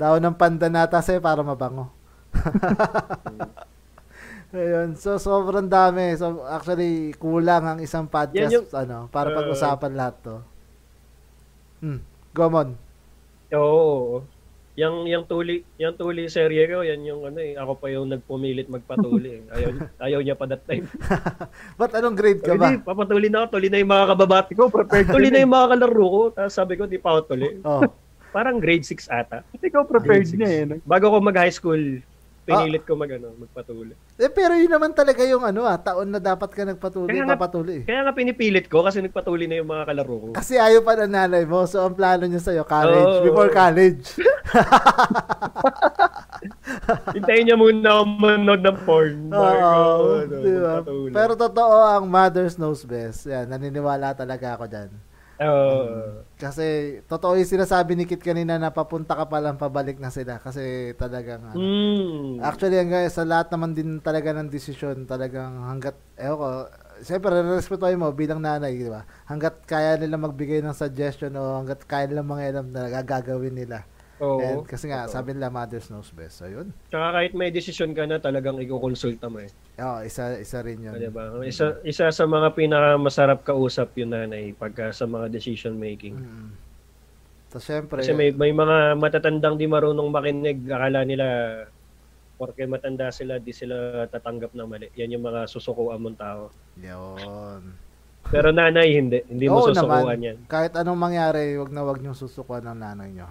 Daw ng pandanata sa'yo para mabango. *laughs* Ayun. So, sobrang dami. So, actually, kulang ang isang podcast, yung- ano, para Uh, pag-usapan lahat to. Hmm. Gomon. Oo. Yang yang tuli, yang tuli serye ko, yan yung ano eh, ako pa yung nagpumilit magpatuli. eh. Ayaw, *laughs* ayaw niya pa that time. *laughs* Ba't anong grade ka ba? Hindi, papatuli na ako, tuli na yung mga kababati ko, prepared. tuli na yung mga kalaro ko. Tapos sabi ko, di pa ako tuli. Oh. Parang grade 6 ata. Ikaw prepared na eh. no? Bago ko mag-high school, pinilit ko mag, ano, magpatuli. Eh, pero yun naman talaga yung ano ah, taon na dapat ka nagpatuloy, Kaya nga- papatuloy. Kaya nga pinipilit ko kasi nagpatuli na yung mga kalaro ko. Kasi ayaw pa ng nanay mo, so ang plano niya sa'yo, college, Oo. before college. *laughs* Hintayin niya muna ako manood ng porn. Oo, ano, di ba? magpatuli. Pero totoo, ang mother's knows best. Yan, naniniwala talaga ako dyan. Oo. Kasi, totoo yung sinasabi ni Kit kanina na papunta ka palang pabalik na sila. Kasi talagang, ano, Mm. Actually, hanggang sa lahat naman din talaga ng desisyon, talagang hanggat, ewan ko, siyempre, respetuhin mo bilang nanay, di ba? Hanggat kaya nila magbigay ng suggestion o hanggat kaya nila mga alam na gagawin nila. Oo. And, kasi nga, Totoo. sabi nila, mothers knows best. So, yun. Tsaka kahit may desisyon ka na, talagang ikukonsulta mo eh. Oo, isa, isa rin yun. Di ba? Isa, isa sa mga pinakamasarap kausap yun nanay pagka sa mga decision making. Mm. So, syempre, Kasi may, may mga matatandang di marunong makinig, akala nila porke matanda sila, di sila tatanggap ng mali. Yan yung mga susukuan mong tao. yun. Pero nanay, hindi. Hindi mo Oo susukuan naman. yan. Kahit anong mangyari, wag na wag niyong susukuan ng nanay niyo.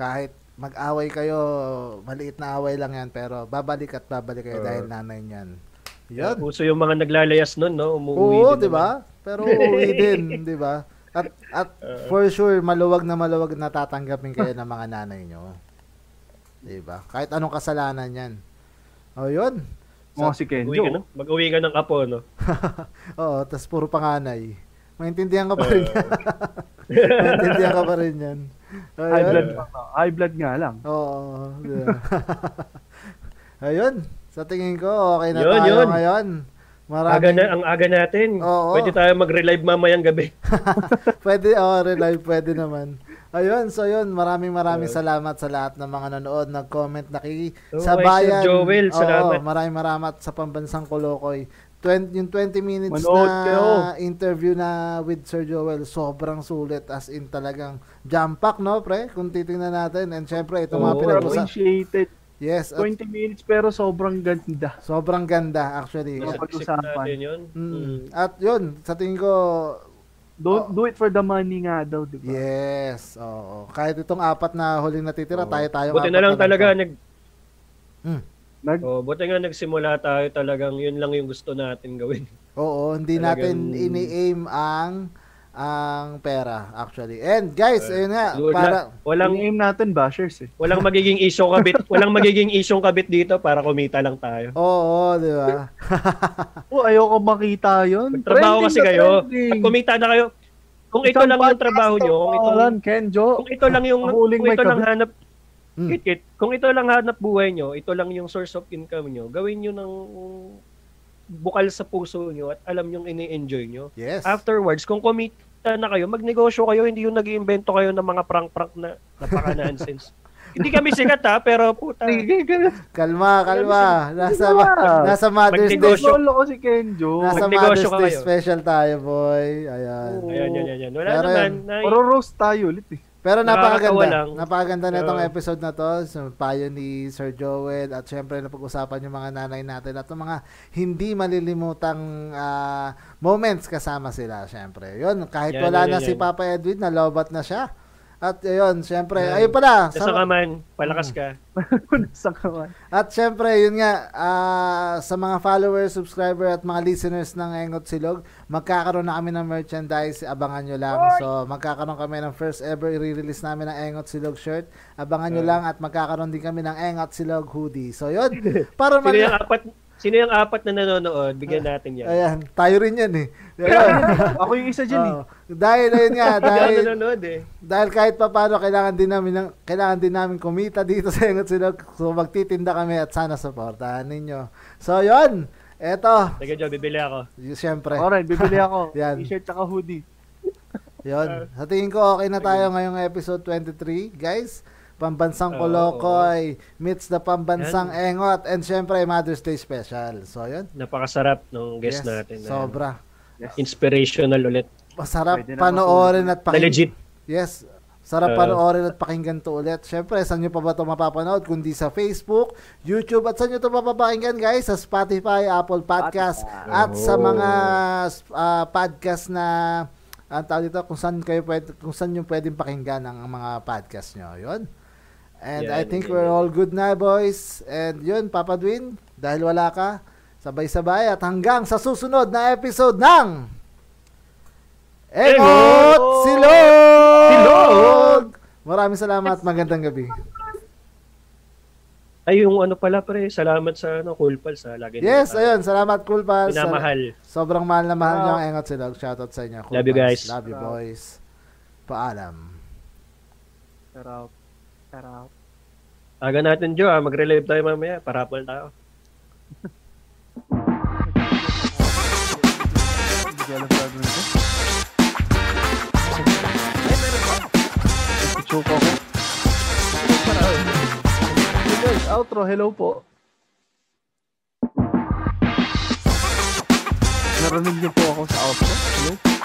Kahit mag-away kayo, maliit na away lang yan, pero babalik at babalik kayo Oo. dahil nanay niyan. Yun. Uso yung mga naglalayas nun, no? Umuwi Oo, din di ba? Pero *laughs* uuwi din, di ba? At, at for sure, maluwag na maluwag na tatanggapin kayo ng mga nanay nyo. Diba? Kahit anong kasalanan yan. O, yun. Mga si Mag-uwi ka, Kenjo. ng, mag-uwi ka ng apo, no? *laughs* Oo, tas puro panganay. Maintindihan ka *laughs* pa rin yan. Maintindihan ka pa rin yan. High blood, high blood nga lang. Oo. *laughs* Ayun. Sa tingin ko, okay na Yun, tayo yun. ngayon. Aga Maraming, na, ang aga natin. Oo. Pwede tayo mag-relive mamayang gabi. *laughs* pwede, oh, relive, pwede naman. Ayun, so yun, maraming maraming salamat sa lahat ng mga nanood, nag-comment, naki Oo, sa kay Sir bayan. Joel, salamat. Oo, maraming maraming sa pambansang Kolokoy. 20, yung 20 minutes Manood na kayo. interview na with Sir Joel, sobrang sulit as in talagang jam pack, no, pre? Kung titingnan natin. And syempre, itong mga Oo. pinag-usapan. Appreciated. Yes, at 20 minutes pero sobrang ganda. sobrang ganda actually. Isip pag-usapan. yun. Mm. Mm. At yun, sa tingin ko, Don't Oh. do it for the money nga daw, di ba? yes, oo. Kahit itong apat na huling natitira, Oo. tayo-tayo Buti apat na lang talaga nag Nag, oh, buti nga nagsimula tayo talagang yun lang yung gusto natin gawin. Oo, hindi Talagang- natin ini-aim ang ang pera actually. And guys, ayun nga, Wala- para walang ang aim natin bashers eh. walang magiging issue kabit, *laughs* walang magiging issue kabit dito para kumita lang tayo. Oo, di ba? *laughs* Oh, ayoko makita yun. Magtrabaho Trending kasi na kayo. trending. Pag kumita na kayo, kung ito Isang lang yung trabaho nyo, kung ito, Alan, Kenjo. kung ito lang yung kung ito lang hanap Hmm. kit, kit, kung ito lang hanap buhay nyo, ito lang yung source of income nyo, gawin nyo ng bukal sa puso nyo at alam nyo ini-enjoy nyo. Yes. Afterwards, kung kumita na kayo, magnegosyo kayo, hindi yung nag-iimbento kayo ng mga prank-prank na napaka-nonsense. *laughs* hindi kami sikat ha, pero puta. Kalma, kalma. Nasa nasa Mother's Day. Magnegosyo. Lolo ko si Kenjo. Nasa Magnegosyo Mother's Day special tayo, boy. Ayan. Ayan, yan, yan, yan. Wala Pero naman. Na, Puro roast tayo ulit eh. Pero napakaganda. lang. Napakaganda na itong episode na to. So, payo ni Sir Joel at syempre napag-usapan yung mga nanay natin at yung mga hindi malilimutang ah, moments kasama sila syempre. Yun, kahit Yan, wala yan, na yan, si. Papa Edwin, nalobat na siya. At yun, syempre, Yan. ayun pala. Nasa ka man, palakas ka. Sa kawan. At syempre, yun nga, ah, sa mga followers, subscriber at mga listeners ng Engot Silog, magkakaroon na kami ng merchandise, abangan nyo lang. So, magkakaroon kami ng first ever i-release namin ng Engot Silog shirt. Abangan nyo lang at magkakaroon din kami ng Engot Silog hoodie. So, yun. *laughs* Para Sino yung man... apat, sino yung apat na nanonood? Bigyan natin yan. Ayan, tayo rin yan eh. *laughs* Ako yung isa dyan eh. Oo. dahil, ayun nga, *laughs* dahil, nanonood eh. dahil kahit pa paano, kailangan din namin, ng, kailangan din namin kumita dito sa Engot Silog. So, magtitinda kami at sana supportahan ninyo. So, yun. Eto, Sige, Joe, bibili ako. y- syempre. Alright, bibili ako. *laughs* Yan. T-shirt tsaka hoodie. Yun. Sa tingin ko, okay na tayo ngayong episode 23, guys. Pambansang Kolokoy meets the Pambansang Engot and syempre Mother's Day special. So, yun. Napakasarap ng guest Yes, natin. na Sobra. Inspirational ulit. Masarap Pwede na panoorin at pakinggan. legit. Yes. Sarap Oo. panoorin at pakinggan to ulit. Syempre, saan nyo pa ba ito mapapanood? Kundi sa Facebook, YouTube, at saan nyo ito mapapakinggan, guys? Sa Spotify, Apple Podcast, at sa mga ah, podcast na ang tawag dito, kung saan kayo pwede, kung saan nyo pwedeng pakinggan ang mga podcast nyo. Yun. And I Yan, think yan, we're all good na, boys. And yun, Papa Dwin, dahil wala ka, sabay-sabay at hanggang sa susunod na episode ng Engot Silog! Silog! Maraming salamat. Magandang gabi. Ay, yung ano pala pre, salamat sa ano, Cool Pals ha. Lagi Yes, nila, ayun. Salamat, Cool Pals. Pinamahal. Sobrang mahal na mahal niyo ang Engot Silog. Shoutout sa inyo. Cool Love you, Pals. guys. Love you, boys. Paalam. Sarap. Sarap. Aga natin, Joe. ah. Mag-relive tayo mamaya. Parapol tayo. Chuko ko. Guys, outro. Hello po. Narinig niyo po ako sa outro. Hello.